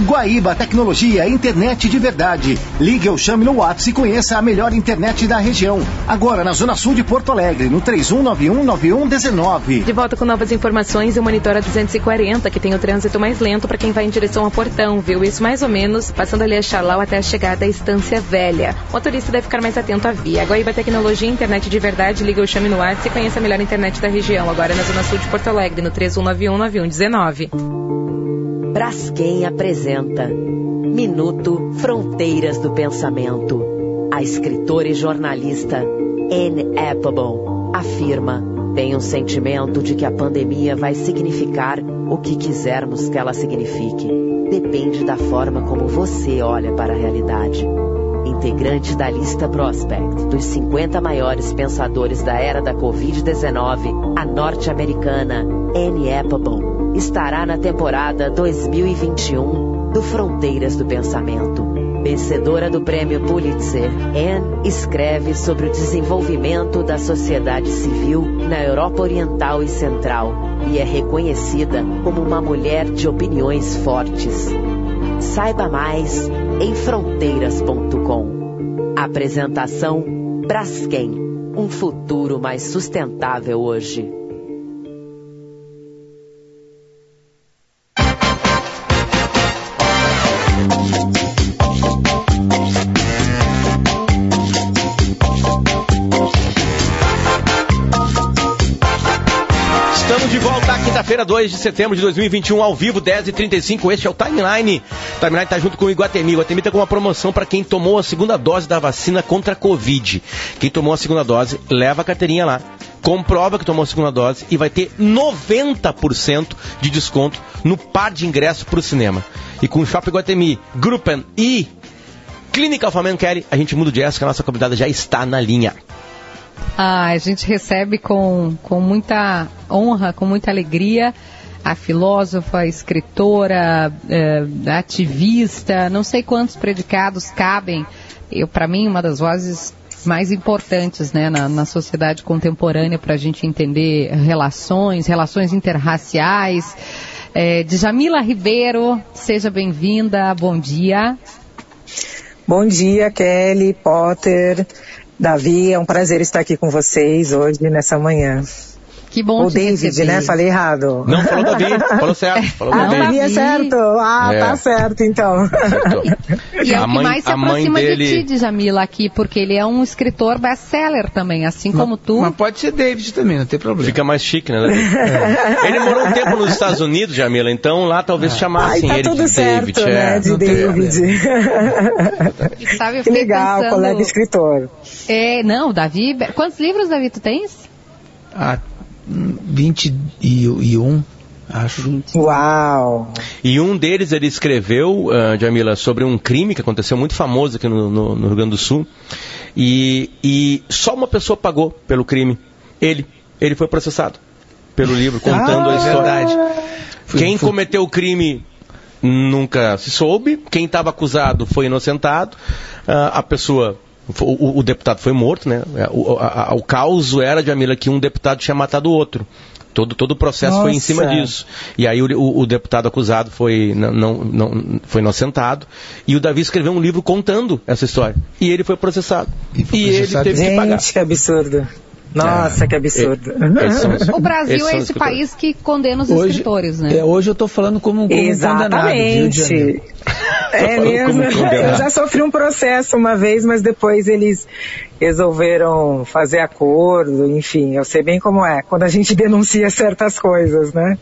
Speaker 9: Guaíba Tecnologia, internet de verdade. Ligue ou chame no WhatsApp e conheça a melhor internet da região. Agora na Zona Sul de Porto Alegre, no 31919119.
Speaker 10: De volta com novas informações, o Monitora 240, que tem o trânsito mais lento para quem vai em direção ao portão, viu? Isso mais ou menos, passando ali a Chalau até a chegada à Estância Velha. O motorista deve ficar mais atento à via. Guaíba Tecnologia, internet de verdade, liga ou chame no WhatsApp e conheça a melhor internet da região. Agora na Zona Sul de Porto Alegre, no 31919119.
Speaker 11: Braskem apresenta Minuto Fronteiras do Pensamento. A escritora e jornalista Anne Applebaum afirma: tem um sentimento de que a pandemia vai significar o que quisermos que ela signifique. Depende da forma como você olha para a realidade. Integrante da lista Prospect dos 50 maiores pensadores da era da Covid-19, a norte-americana Anne Applebaum estará na temporada 2021 do Fronteiras do Pensamento. Vencedora do prêmio Pulitzer, Anne escreve sobre o desenvolvimento da sociedade civil na Europa Oriental e Central e é reconhecida como uma mulher de opiniões fortes. Saiba mais em fronteiras.com. Apresentação Braskem, um futuro mais sustentável hoje.
Speaker 2: Volta, quinta-feira, 2 de setembro de 2021, ao vivo, 10h35. Este é o Timeline. O Timeline está junto com o Iguatemi. O Iguatemi está com uma promoção para quem tomou a segunda dose da vacina contra a Covid. Quem tomou a segunda dose, leva a carteirinha lá. Comprova que tomou a segunda dose e vai ter 90% de desconto no par de ingressos para o cinema. E com o Shopping Iguatemi, Gruppen e Clínica Alfaman Kelly, a gente muda o jazz, que a nossa convidada já está na linha.
Speaker 3: A gente recebe com, com muita honra, com muita alegria a filósofa, escritora, eh, ativista, não sei quantos predicados cabem. Eu, para mim, uma das vozes mais importantes né, na, na sociedade contemporânea para a gente entender relações, relações interraciais. É, Djamila Ribeiro, seja bem-vinda, bom dia.
Speaker 12: Bom dia, Kelly, Potter, Davi, é um prazer estar aqui com vocês hoje, nessa manhã.
Speaker 3: Que bom
Speaker 12: O David,
Speaker 3: receber.
Speaker 12: né? Falei errado.
Speaker 2: Não, falou Davi, falou certo. Falou
Speaker 12: Ah,
Speaker 2: Davi.
Speaker 12: Davi é certo. Ah,
Speaker 2: É.
Speaker 12: tá certo, então.
Speaker 3: E é
Speaker 2: A
Speaker 3: o que
Speaker 2: mãe-
Speaker 3: mais se
Speaker 2: a mãe
Speaker 3: aproxima
Speaker 2: dele-
Speaker 3: de ti, Djamila, aqui, porque ele é um escritor best-seller também, assim como tu.
Speaker 4: Mas pode ser David também, não tem problema.
Speaker 2: Fica mais chique, né? Davi? Ele morou um tempo nos Estados Unidos, Jamila, então lá talvez
Speaker 12: Ai,
Speaker 2: chamassem
Speaker 12: tá
Speaker 2: ele
Speaker 12: tudo
Speaker 2: de
Speaker 12: certo,
Speaker 2: David.
Speaker 12: né?
Speaker 2: é.
Speaker 12: De
Speaker 4: não tem
Speaker 12: David.
Speaker 3: E sabe,
Speaker 12: que legal,
Speaker 3: pensando-
Speaker 12: colega escritor.
Speaker 3: É, não, Davi. Quantos livros, Davi, tu tens?
Speaker 4: Ah, 21, acho.
Speaker 12: Uau!
Speaker 2: E um deles ele escreveu, ah, Jamila, sobre um crime que aconteceu muito famoso aqui no, no- no Rio Grande do Sul. E, e só uma pessoa pagou pelo crime. Ele. Ele foi processado pelo livro, contando
Speaker 4: Ah,
Speaker 2: a história.
Speaker 4: Fui-
Speaker 2: Quem
Speaker 4: fui-
Speaker 2: cometeu o crime nunca se soube. Quem estava acusado foi inocentado. Ah, a pessoa. O, o- deputado foi morto, né? O, a- a- o caos era, Jamila, que um deputado tinha matado o outro. Todo, todo o processo foi em
Speaker 12: Nossa.
Speaker 2: cima disso. E aí o, o- o deputado acusado foi, não, não, não- foi inocentado. E o Davi escreveu um livro contando essa história. E ele foi processado.
Speaker 4: E foi
Speaker 2: E ele
Speaker 4: processado.
Speaker 2: teve que pagar.
Speaker 12: Gente, que absurdo. Nossa, que absurdo.
Speaker 2: Esses são os-
Speaker 3: O Brasil é esse país que condena os
Speaker 4: Hoje,
Speaker 3: escritores, né?
Speaker 4: é, hoje eu tô falando como, como condenado?
Speaker 12: Exatamente. É
Speaker 2: falando
Speaker 12: mesmo.
Speaker 2: como condenado.
Speaker 12: Eu já sofri um processo uma vez, mas depois eles resolveram fazer acordo, enfim, eu sei bem como é, quando a gente denuncia certas coisas, né?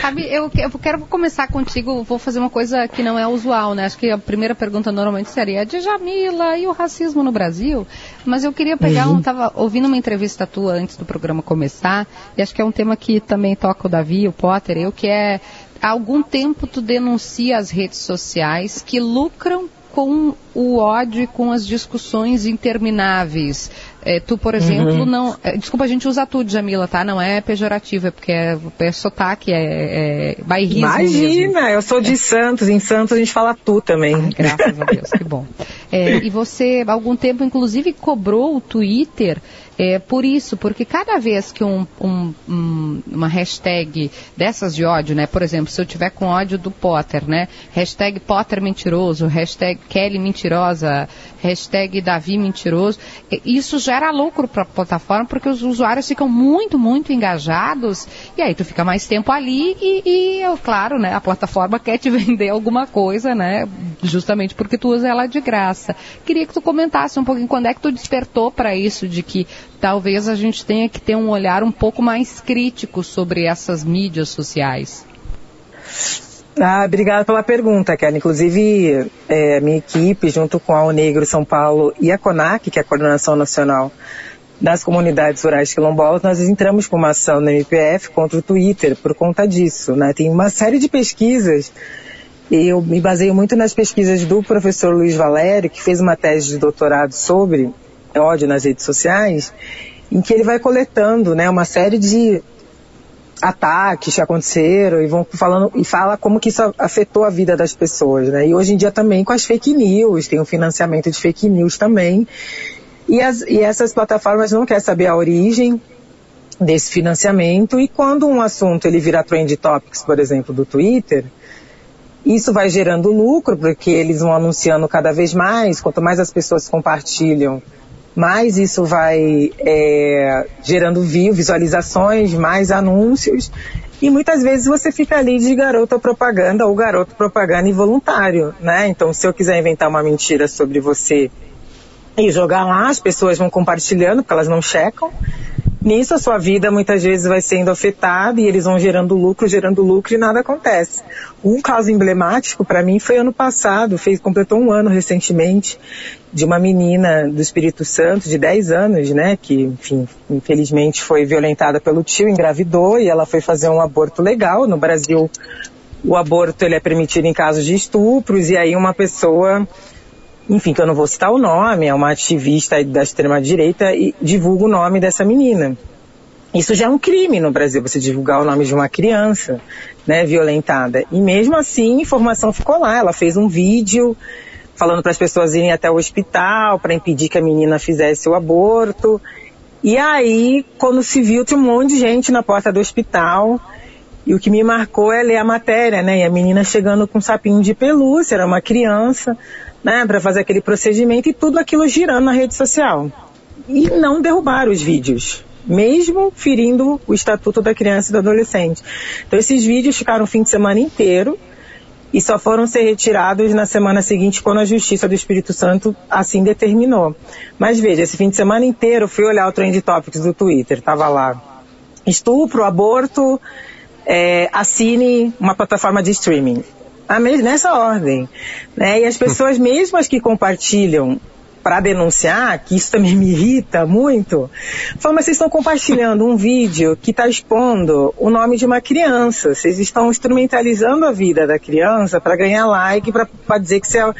Speaker 3: Sabe, eu, eu quero começar contigo, vou fazer uma coisa que não é usual, né? Acho que a primeira pergunta normalmente seria de Jamila e o racismo no Brasil. Mas eu queria pegar um, tava ouvindo uma entrevista tua antes do programa começar, e acho que é um tema que também toca o Davi, o Potter, eu, que é há algum tempo tu denuncia as redes sociais que lucram com o ódio e com as discussões intermináveis. É, tu, por exemplo, não. é, desculpa, a gente usa tu, Jamila, tá? Não é pejorativo, é porque é, é sotaque, é, é bairrismo mesmo.
Speaker 12: Imagina, eu sou de Santos, em Santos a gente fala tu também.
Speaker 3: Ai, graças a Deus, que bom. É, e você, há algum tempo, inclusive, cobrou o Twitter é, por isso, porque cada vez que um, um- um- uma hashtag dessas de ódio, né? Por exemplo, se eu tiver com ódio do Potter, né? Hashtag Potter mentiroso, hashtag Kelly mentirosa, hashtag Davi mentiroso, isso gera lucro para a plataforma porque os usuários ficam muito, muito engajados e aí tu fica mais tempo ali e, e claro, né? A plataforma quer te vender alguma coisa, né? Justamente porque tu usa ela de graça. Queria que tu comentasse um pouquinho quando é que tu despertou para isso de que talvez a gente tenha que ter um olhar um pouco mais crítico sobre essas mídias sociais.
Speaker 12: Ah, obrigada pela pergunta, Kelly. Inclusive, é, minha equipe, junto com a O Negro São Paulo e a CONAC, que é a Coordenação Nacional das Comunidades Rurais Quilombolas, nós entramos com uma ação na MPF contra o Twitter por conta disso. Né? Tem uma série de pesquisas, e eu me baseio muito nas pesquisas do professor Luiz Valério, que fez uma tese de doutorado sobre ódio nas redes sociais, em que ele vai coletando né, uma série de ataques que aconteceram e vão falando e fala como que isso afetou a vida das pessoas, né? E hoje em dia também com as fake news, tem o financiamento de fake news também. E, as, e essas plataformas não querem saber a origem desse financiamento e quando um assunto ele vira trend topics, por exemplo, do Twitter, isso vai gerando lucro porque eles vão anunciando cada vez mais, quanto mais as pessoas compartilham, mais isso vai é, gerando view, visualizações, mais anúncios. E muitas vezes você fica ali de garoto propaganda ou garoto propaganda involuntário, né? Então, se eu quiser inventar uma mentira sobre você e jogar lá, as pessoas vão compartilhando, porque elas não checam. Nisso, a sua vida muitas vezes vai sendo afetada e eles vão gerando lucro, gerando lucro e nada acontece. Um caso emblemático para mim foi ano passado, fez, completou um ano recentemente, de uma menina do Espírito Santo de 10 anos, né, que, enfim, infelizmente foi violentada pelo tio, engravidou e ela foi fazer um aborto legal. No Brasil, o aborto ele é permitido em casos de estupros e aí uma pessoa enfim, que eu não vou citar o nome, é uma ativista da extrema-direita e divulga o nome dessa menina. Isso já é um crime no Brasil, você divulgar o nome de uma criança, né, violentada. E mesmo assim, a informação ficou lá. Ela fez um vídeo falando para as pessoas irem até o hospital para impedir que a menina fizesse o aborto. E aí, quando se viu, tinha um monte de gente na porta do hospital E o que me marcou é ler a matéria, né? E a menina chegando com um sapinho de pelúcia, era uma criança, né? Para fazer aquele procedimento e tudo aquilo girando na rede social. E não derrubaram os vídeos, mesmo ferindo o estatuto da criança e do adolescente. Então esses vídeos ficaram o fim de semana inteiro e só foram ser retirados na semana seguinte quando a Justiça do Espírito Santo assim determinou. Mas veja, esse fim de semana inteiro eu fui olhar o Trend Topics do Twitter, tava lá. Estupro, aborto, é, assine uma plataforma de streaming. Nessa ordem. Né? E as pessoas mesmas que compartilham para denunciar, que isso também me irrita muito, falam, mas vocês estão compartilhando um vídeo que está expondo o nome de uma criança. Vocês estão instrumentalizando a vida da criança para ganhar like, para dizer que você é,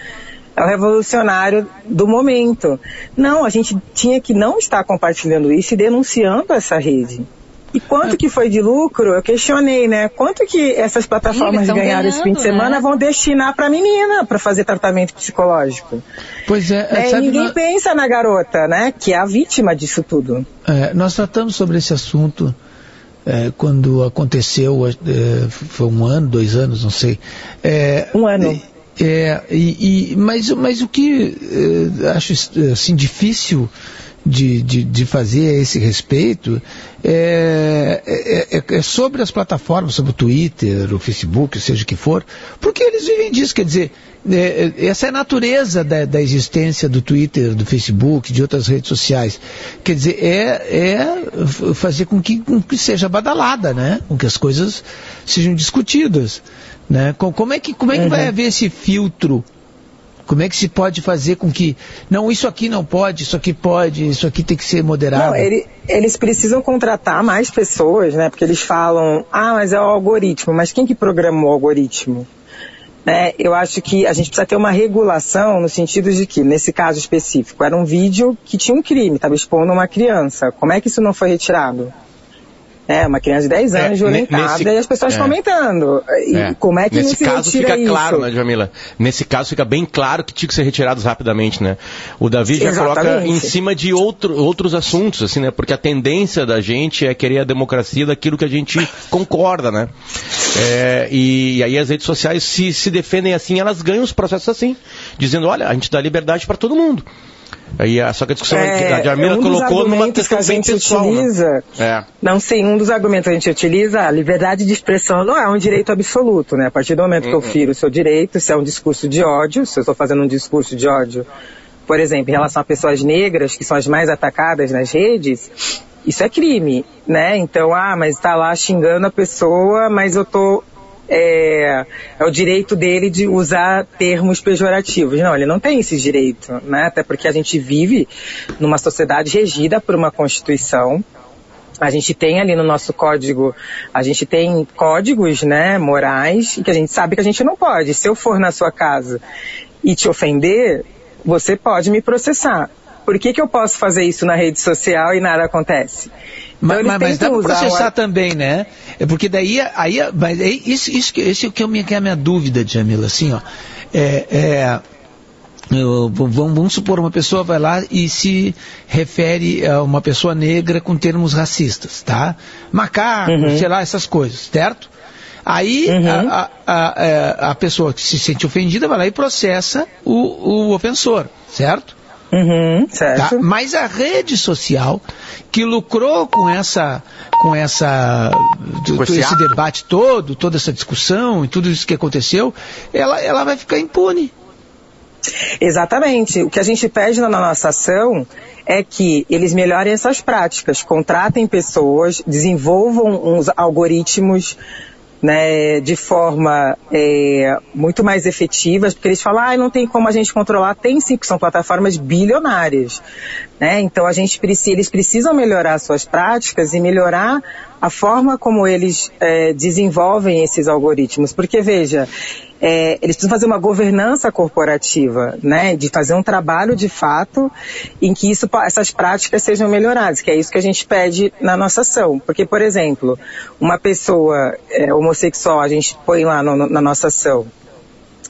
Speaker 12: é o revolucionário do momento. Não, a gente tinha que não estar compartilhando isso e denunciando essa rede. E quanto que foi de lucro? Eu questionei, né? Quanto que essas plataformas ganharam esse fim de semana né? vão destinar para a menina para fazer tratamento psicológico?
Speaker 4: Pois é,
Speaker 12: é ninguém nós... pensa na garota, né? Que é a vítima disso tudo.
Speaker 4: É, nós tratamos sobre esse assunto é, quando aconteceu, é, foi um ano, dois anos, não sei.
Speaker 12: É, um ano.
Speaker 4: É, e, e, mas, mas o que é, acho assim difícil de, de, de fazer a esse respeito é, é, é, é, sobre as plataformas, sobre o Twitter, o Facebook, seja o que for, porque eles vivem disso, quer dizer, é, é, essa é a natureza da, da, existência do Twitter, do Facebook, de outras redes sociais. Quer dizer, é, é fazer com que, com que seja badalada, né? Com que as coisas sejam discutidas. Né? Como é que, como é que uhum. vai haver esse filtro como é que se pode fazer com que, não, isso aqui não pode, isso aqui pode, isso aqui tem que ser moderado? Não,
Speaker 12: ele, eles precisam contratar mais pessoas, né? Porque eles falam, ah, mas é o algoritmo. Mas quem que programou o algoritmo? É, eu acho que a gente precisa ter uma regulação no sentido de que, nesse caso específico, era um vídeo que tinha um crime, estava expondo uma criança. Como é que isso não foi retirado? É, uma criança de 10 anos é, violentada nesse, e as pessoas é, comentando. E é. como é que
Speaker 2: Nesse caso fica
Speaker 12: isso?
Speaker 2: claro, né, Jamila? Nesse caso fica bem claro que tinha que ser retirados rapidamente, né? O Davi já Exatamente. coloca em cima de outro, outros assuntos, assim, né? Porque a tendência da gente é querer a democracia daquilo que a gente concorda, né? É, e, e, aí as redes sociais se, se defendem assim, elas ganham os processos assim, dizendo, olha, a gente dá liberdade para todo mundo. Aí só que a discussão é, que a Jamila um colocou numa questão que a gente pessoal,
Speaker 12: né? utiliza, né? Não sei, um dos argumentos que a gente utiliza, a liberdade de expressão não é um direito absoluto, né? A partir do momento uhum. que eu uhum. firo o seu direito, se é um discurso de ódio, se eu estou fazendo um discurso de ódio, por exemplo, em relação a pessoas negras, que são as mais atacadas nas redes, isso é crime, né? Então, ah, mas está lá xingando a pessoa, mas eu tô é, é, o direito dele de usar termos pejorativos. Não, ele não tem esse direito, né? Até porque a gente vive numa sociedade regida por uma Constituição. A gente tem ali no nosso código, a gente tem códigos, né, morais, que a gente sabe que a gente não pode. Se eu for na sua casa e te ofender, você pode me processar. Por que, que eu posso fazer isso na rede social e nada acontece?
Speaker 4: Mas, mas, mas dá para processar também, né? É porque daí, aí, mas é isso, isso, esse é que, é minha, que é a minha dúvida, Jamila, assim, ó. É, é, eu, vamos, vamos, supor, uma pessoa vai lá e se refere a uma pessoa negra com termos racistas, tá? Macaco, uhum. sei lá, essas coisas, certo? Aí uhum. a, a, a, é, a, pessoa que se sente ofendida vai lá e processa o, o ofensor, certo?
Speaker 12: Uhum, certo.
Speaker 4: Tá? Mas a rede social que lucrou com essa, com essa, com esse, esse debate todo, toda essa discussão e tudo isso que aconteceu, ela, ela vai ficar impune.
Speaker 12: Exatamente. O que a gente pede na nossa ação é que eles melhorem essas práticas, contratem pessoas, desenvolvam uns algoritmos né, de forma é, muito mais efetivas, porque eles falam, ah, não tem como a gente controlar, tem sim, que são plataformas bilionárias. Né? Então a gente eles precisam melhorar suas práticas e melhorar a forma como eles é, desenvolvem esses algoritmos. Porque veja, é, eles precisam fazer uma governança corporativa, né, de fazer um trabalho de fato em que isso, essas práticas sejam melhoradas, que é isso que a gente pede na nossa ação. Porque, por exemplo, uma pessoa é, homossexual, a gente põe lá no, na nossa ação,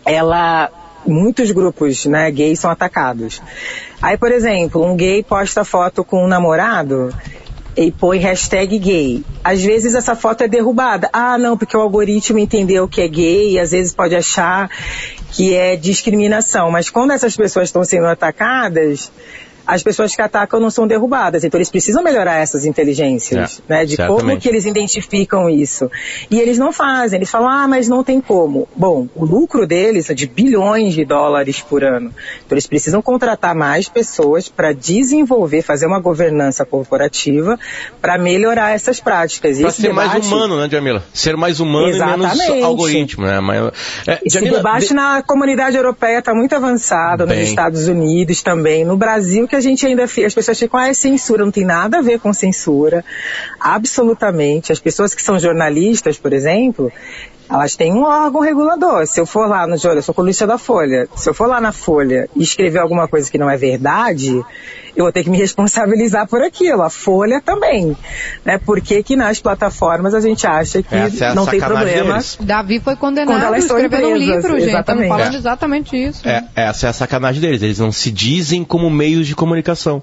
Speaker 12: ela muitos grupos né, gays são atacados. Aí, por exemplo, um gay posta foto com um namorado e põe hashtag gay. Às vezes essa foto é derrubada. Ah, não, porque o algoritmo entendeu que é gay às vezes pode achar que é discriminação. Mas quando essas pessoas estão sendo atacadas, as pessoas que atacam não são derrubadas. Então eles precisam melhorar essas inteligências,
Speaker 2: É,
Speaker 12: né? De como
Speaker 2: certamente.
Speaker 12: que eles identificam isso. E eles não fazem, eles falam, ah, mas não tem como. Bom, o lucro deles é de bilhões de dólares por ano. Então eles precisam contratar mais pessoas para desenvolver, fazer uma governança corporativa para melhorar essas práticas. E esse
Speaker 2: ser mais
Speaker 12: debate-
Speaker 2: humano, né, Jamila? Ser mais humano e
Speaker 12: Exatamente.
Speaker 2: menos algoritmo, né? Mas, é,
Speaker 12: Esse
Speaker 2: Jamila,
Speaker 12: debate
Speaker 2: de-
Speaker 12: na comunidade europeia está muito avançado,
Speaker 2: Bem.
Speaker 12: nos Estados Unidos também, no Brasil que a gente ainda fi- as pessoas ficam, ah, é censura, não tem nada a ver com censura, absolutamente. As pessoas que são jornalistas, por exemplo, elas têm um órgão regulador. Se eu for lá no jornal, eu sou colunista da Folha, se eu for lá na Folha e escrever alguma coisa que não é verdade, eu vou ter que me responsabilizar por aquilo. A Folha também, né? Por que que nas plataformas a gente acha que
Speaker 2: Essa é
Speaker 12: não tem problema?
Speaker 3: Davi foi condenado escrevendo um
Speaker 12: empresas,
Speaker 3: livro, gente. Estamos
Speaker 12: exatamente.
Speaker 3: falando
Speaker 2: É.
Speaker 3: exatamente isso.
Speaker 2: É, essa é a sacanagem deles. Eles não se dizem como meios de comunicação.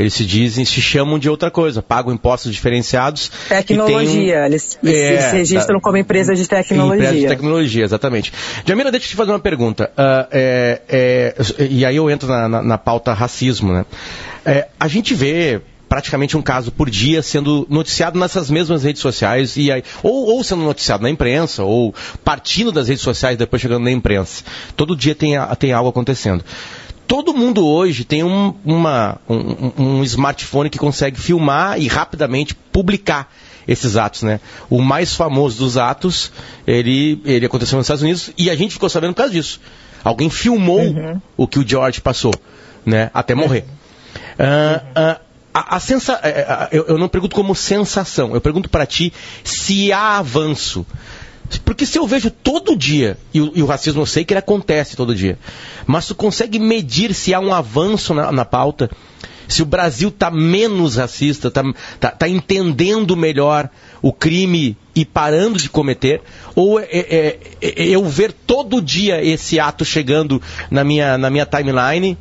Speaker 2: Eles se dizem, se chamam de outra coisa, pagam impostos diferenciados.
Speaker 12: Tecnologia,
Speaker 2: um-
Speaker 12: eles, eles
Speaker 2: É,
Speaker 12: se registram
Speaker 2: da-
Speaker 12: como empresas de tecnologia.
Speaker 2: Empresa de tecnologia, exatamente. Jamila, deixa eu te fazer uma pergunta. Ah, é, é, e aí eu entro na, na- na pauta racismo, né? É, a gente vê praticamente um caso por dia sendo noticiado nessas mesmas redes sociais e aí, ou, ou sendo noticiado na imprensa ou partindo das redes sociais e depois chegando na imprensa. Todo dia tem, tem algo acontecendo. Todo mundo hoje tem um, uma- um- um smartphone que consegue filmar e rapidamente publicar esses atos, né? O mais famoso dos atos, ele, ele aconteceu nos Estados Unidos e a gente ficou sabendo por causa disso. Alguém filmou o que o George passou, né? Até morrer. Ah, ah, a, a sensa, eh, eh, eu, eu não pergunto como sensação, eu pergunto para ti se há avanço. Porque se eu vejo todo dia, e o, e o racismo eu sei que ele acontece todo dia, mas tu consegue medir se há um avanço na, na pauta? Se o Brasil está menos racista, está tá, tá entendendo melhor o crime e parando de cometer? Ou é, é- é- eu ver todo dia esse ato chegando na minha, na minha timeline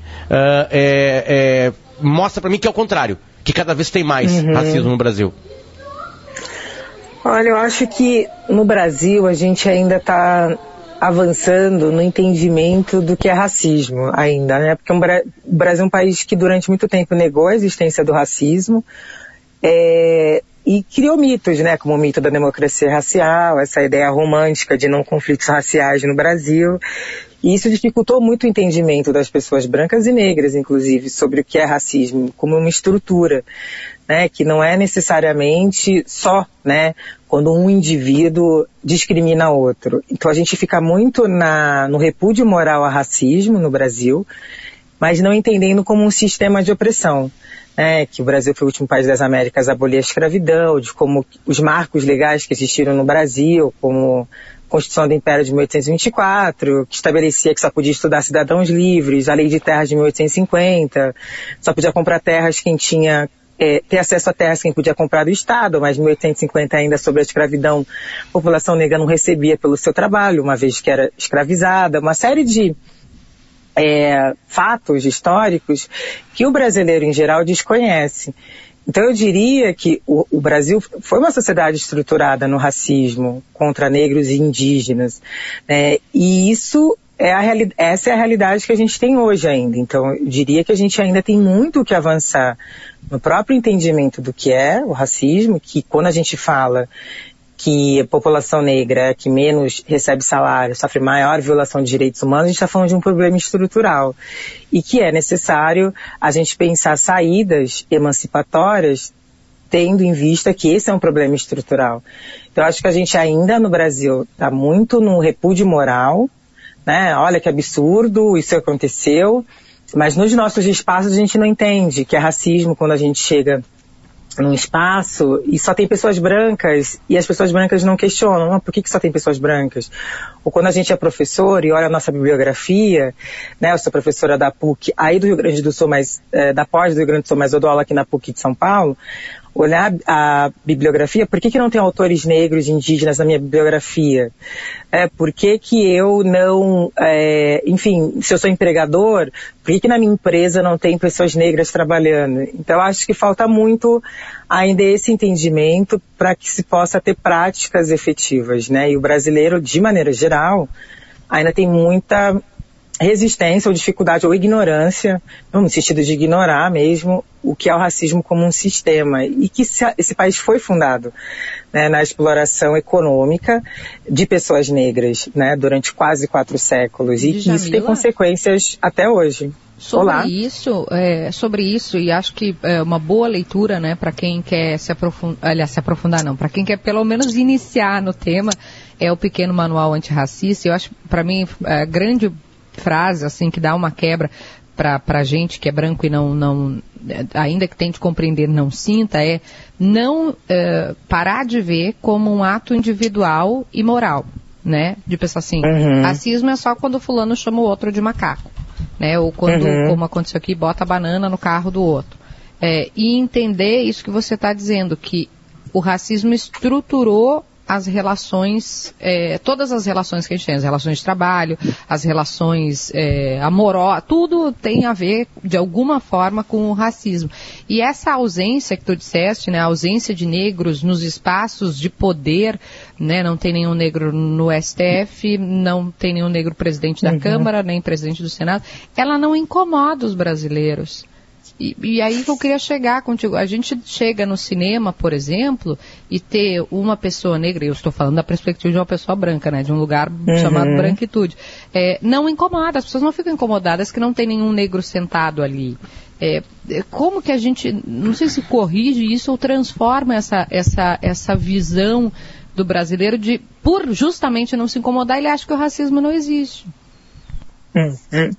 Speaker 2: é- é, mostra para mim que é o contrário, que cada vez tem mais
Speaker 12: Uhum.
Speaker 2: racismo no Brasil?
Speaker 12: Olha, eu acho que no Brasil a gente ainda está avançando no entendimento do que é racismo ainda, né? Porque Bra- o Brasil é um país que durante muito tempo negou a existência do racismo é, e criou mitos, né? Como o mito da democracia racial, essa ideia romântica de não conflitos raciais no Brasil. E isso dificultou muito o entendimento das pessoas brancas e negras, inclusive, sobre o que é racismo, como uma estrutura, né, que não é necessariamente só, né, quando um indivíduo discrimina outro. Então a gente fica muito na, no repúdio moral a racismo no Brasil, mas não entendendo como um sistema de opressão. Né, que o Brasil foi o último país das Américas a abolir a escravidão, de como os marcos legais que existiram no Brasil, como a Constituição do Império de 1824, que estabelecia que só podia estudar cidadãos livres, a Lei de Terras de 1850, só podia comprar terras quem tinha é, ter acesso a terras quem podia comprar do Estado, mas em 1850 ainda sobre a escravidão, a população negra não recebia pelo seu trabalho, uma vez que era escravizada, uma série de é, fatos históricos que o brasileiro em geral desconhece. Então eu diria que o, o Brasil foi uma sociedade estruturada no racismo contra negros e indígenas, né? e isso é a reali- essa é a realidade que a gente tem hoje ainda. Então eu diria que a gente ainda tem muito que avançar no próprio entendimento do que é o racismo, que quando a gente fala que a população negra é que menos recebe salário, sofre maior violação de direitos humanos, a gente está falando de um problema estrutural. E que é necessário a gente pensar saídas emancipatórias tendo em vista que esse é um problema estrutural. Então, acho que a gente ainda no Brasil está muito no repúdio moral, né? Olha que absurdo, isso aconteceu, mas nos nossos espaços a gente não entende que é racismo quando a gente chega num espaço e só tem pessoas brancas e as pessoas brancas não questionam, ah, por que, que só tem pessoas brancas? Ou quando a gente é professor e olha a nossa bibliografia, né, eu sou professora da PUC, aí do Rio Grande do Sul, mas é, da pós do Rio Grande do Sul, mas eu dou aula aqui na PUC de São Paulo, olhar a bibliografia, por que, que não tem autores negros e indígenas na minha bibliografia? É, por que, que eu não, é, enfim, se eu sou empregador, por que, que na minha empresa não tem pessoas negras trabalhando? Então, acho que falta muito ainda esse entendimento para que se possa ter práticas efetivas, né? E o brasileiro, de maneira geral, ainda tem muita resistência ou dificuldade ou ignorância, no sentido de ignorar mesmo o que é o racismo como um sistema e que esse país foi fundado né, na exploração econômica de pessoas negras né, durante quase quatro séculos e que isso tem consequências até hoje.
Speaker 3: Sobre Olá. isso, é, sobre isso, e acho que é uma boa leitura, né, para quem quer se aprofundar, aliás, se aprofundar não, para quem quer pelo menos iniciar no tema, é o pequeno manual antirracista. Eu acho, para mim, a grande frase, assim, que dá uma quebra para a gente que é branco e não, não, ainda que tente compreender, não sinta, é não é, parar de ver como um ato individual e moral, né? De pensar assim, uhum. racismo é só quando fulano chama o outro de macaco né? Ou quando, uhum. como aconteceu aqui, bota a banana no carro do outro. É, e entender isso que você está dizendo, que o racismo estruturou as relações, é, todas as relações que a gente tem, as relações de trabalho, as relações é, amorosas, tudo tem a ver, de alguma forma, com o racismo. E essa ausência que tu disseste, né, a ausência de negros nos espaços de poder, né, não tem nenhum negro no STF, não tem nenhum negro presidente da uhum. Câmara, nem presidente do Senado, ela não incomoda os brasileiros. E, e, aí que eu queria chegar contigo. A gente chega no cinema, por exemplo, e ter uma pessoa negra, eu estou falando da perspectiva de uma pessoa branca, né? De um lugar uhum. chamado branquitude. É, não incomoda, as pessoas não ficam incomodadas que não tem nenhum negro sentado ali. É, é, como que a gente, não sei se corrige isso ou transforma essa, essa, essa visão do brasileiro de, por justamente não se incomodar, ele acha que o racismo não existe.
Speaker 12: Hum, hum.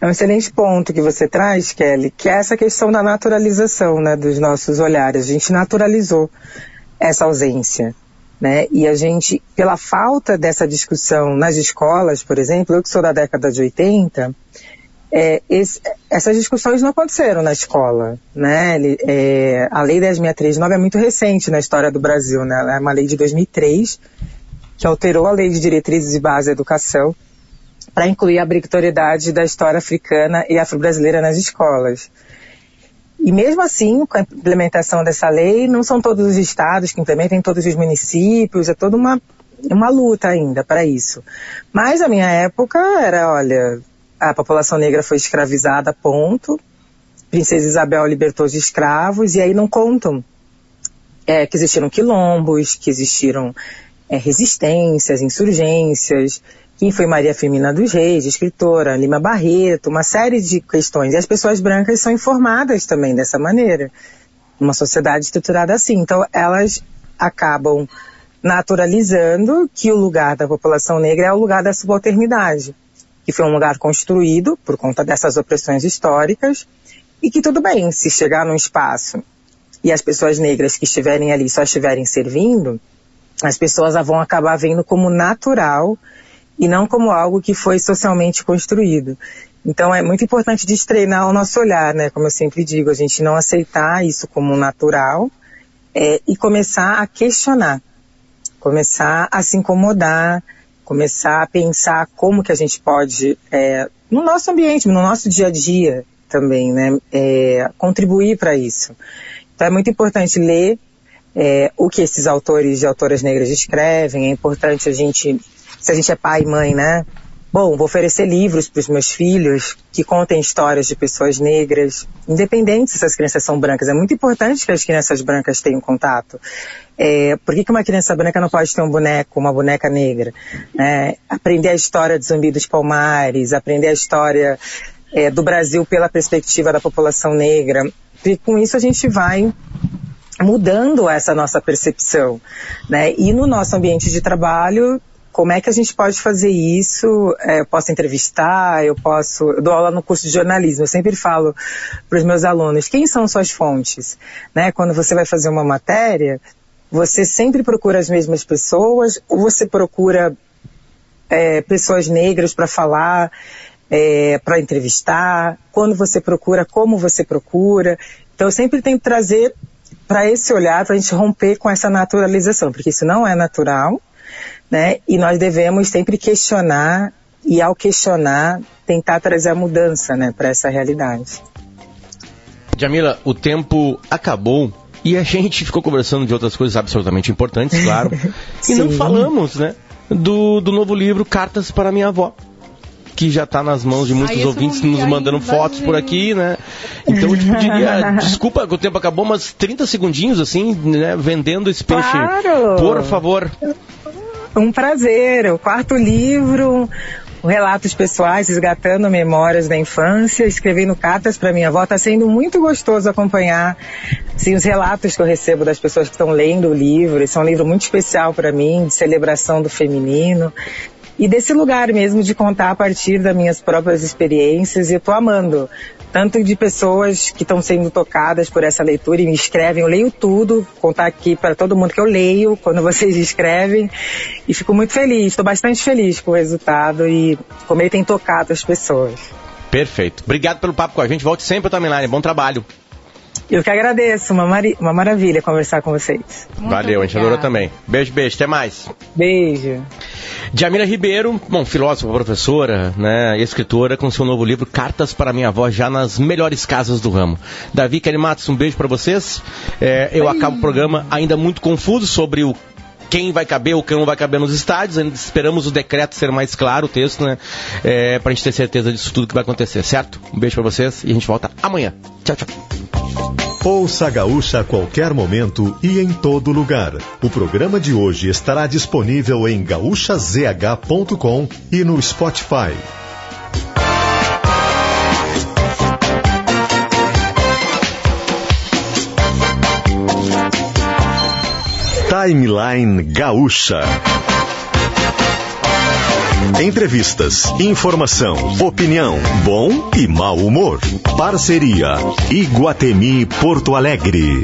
Speaker 12: É um excelente ponto que você traz, Kelly, que é essa questão da naturalização né, dos nossos olhares. A gente naturalizou essa ausência. Né? E a gente, pela falta dessa discussão nas escolas, por exemplo, eu que sou da década de 80, é, esse, essas discussões não aconteceram na escola. Né? É, a Lei 10.639 é muito recente na história do Brasil. Né? Ela é uma lei de 2003 que alterou a Lei de Diretrizes e Base da Educação para incluir a obrigatoriedade da história africana e afro-brasileira nas escolas. E mesmo assim, com a implementação dessa lei, não são todos os estados que implementam, todos os municípios, é toda uma, uma luta ainda para isso. Mas a minha época era, olha, a população negra foi escravizada, ponto. Princesa Isabel libertou os escravos, e aí não contam é, que existiram quilombos, que existiram é, resistências, insurgências, quem foi Maria Firmina dos Reis, escritora, Lima Barreto, uma série de questões. E as pessoas brancas são informadas também dessa maneira, uma sociedade estruturada assim. Então, elas acabam naturalizando que o lugar da população negra é o lugar da subalternidade, que foi um lugar construído por conta dessas opressões históricas, e que tudo bem, se chegar num espaço e as pessoas negras que estiverem ali só estiverem servindo, as pessoas vão acabar vendo como natural e não como algo que foi socialmente construído. Então é muito importante destreinar o nosso olhar, né? Como eu sempre digo, a gente não aceitar isso como natural é, e começar a questionar, começar a se incomodar, começar a pensar como que a gente pode, é, no nosso ambiente, no nosso dia a dia também, né? É, contribuir para isso. Então é muito importante ler é, o que esses autores e autoras negras escrevem, é importante a gente se a gente é pai e mãe, né? Bom, vou oferecer livros para os meus filhos que contem histórias de pessoas negras, independente se essas crianças são brancas. É muito importante que as crianças brancas tenham contato. É, por que, que uma criança branca não pode ter um boneco, uma boneca negra? É, aprender a história de Zumbi dos Palmares, aprender a história é, do Brasil pela perspectiva da população negra. E com isso a gente vai mudando essa nossa percepção, né? E no nosso ambiente de trabalho como é que a gente pode fazer isso? É, eu posso entrevistar, eu posso. Eu dou aula no curso de jornalismo, eu sempre falo para os meus alunos: quem são suas fontes? Né? Quando você vai fazer uma matéria, você sempre procura as mesmas pessoas ou você procura é, pessoas negras para falar, é, para entrevistar? Quando você procura, como você procura? Então eu sempre tento trazer para esse olhar, para a gente romper com essa naturalização, porque isso não é natural né? E nós devemos sempre questionar e ao questionar tentar trazer a mudança, né, para essa realidade.
Speaker 2: Jamila, o tempo acabou E a gente ficou conversando de outras coisas absolutamente importantes, claro. e não falamos, né? Do, do novo livro Cartas para Minha Avó. Que já está nas mãos de muitos
Speaker 3: Ai,
Speaker 2: ouvintes nos mandando
Speaker 3: ainda,
Speaker 2: fotos por aqui, né? Então eu te pediria, desculpa que o tempo acabou, mas 30 segundinhos, assim, né? Vendendo esse peixe.
Speaker 12: Claro.
Speaker 2: Por favor.
Speaker 12: Um prazer. O quarto livro, Relatos Pessoais, Resgatando Memórias da Infância, escrevendo cartas para minha avó. Está sendo muito gostoso acompanhar assim, os relatos que eu recebo das pessoas que estão lendo o livro. Esse é um livro muito especial para mim, de celebração do feminino. E desse lugar mesmo de contar a partir das minhas próprias experiências, e eu tô amando. Tanto de pessoas que estão sendo tocadas por essa leitura e me escrevem, eu leio tudo, contar aqui para todo mundo que eu leio quando vocês escrevem, e fico muito feliz, estou bastante feliz com o resultado e como ele tem tocado as pessoas.
Speaker 2: Perfeito. Obrigado pelo papo com a gente. Volte sempre ao Timeline. Bom trabalho.
Speaker 12: Eu que agradeço, uma, mari- uma maravilha conversar com vocês.
Speaker 2: Valeu, a gente adorou também. Beijo, beijo. Até mais.
Speaker 12: Beijo.
Speaker 2: Jamila Ribeiro, bom, filósofa, professora, né, escritora, com seu novo livro Cartas para Minha Avó, já nas melhores casas do ramo. Davi Kelly Matos, um beijo para vocês. É, eu acabo o programa ainda muito confuso sobre o quem vai caber, o que não vai caber nos estádios. Ainda esperamos o decreto ser mais claro, o texto, né? É, pra gente ter certeza disso tudo que vai acontecer, certo? Um beijo para vocês e a gente volta amanhã. Tchau, tchau.
Speaker 1: Ouça a Gaúcha a qualquer momento e em todo lugar. O programa de hoje estará disponível em gaúchazh.com e no Spotify. Timeline Gaúcha. Entrevistas, informação, opinião, bom e mau humor. Parceria Iguatemi Porto Alegre.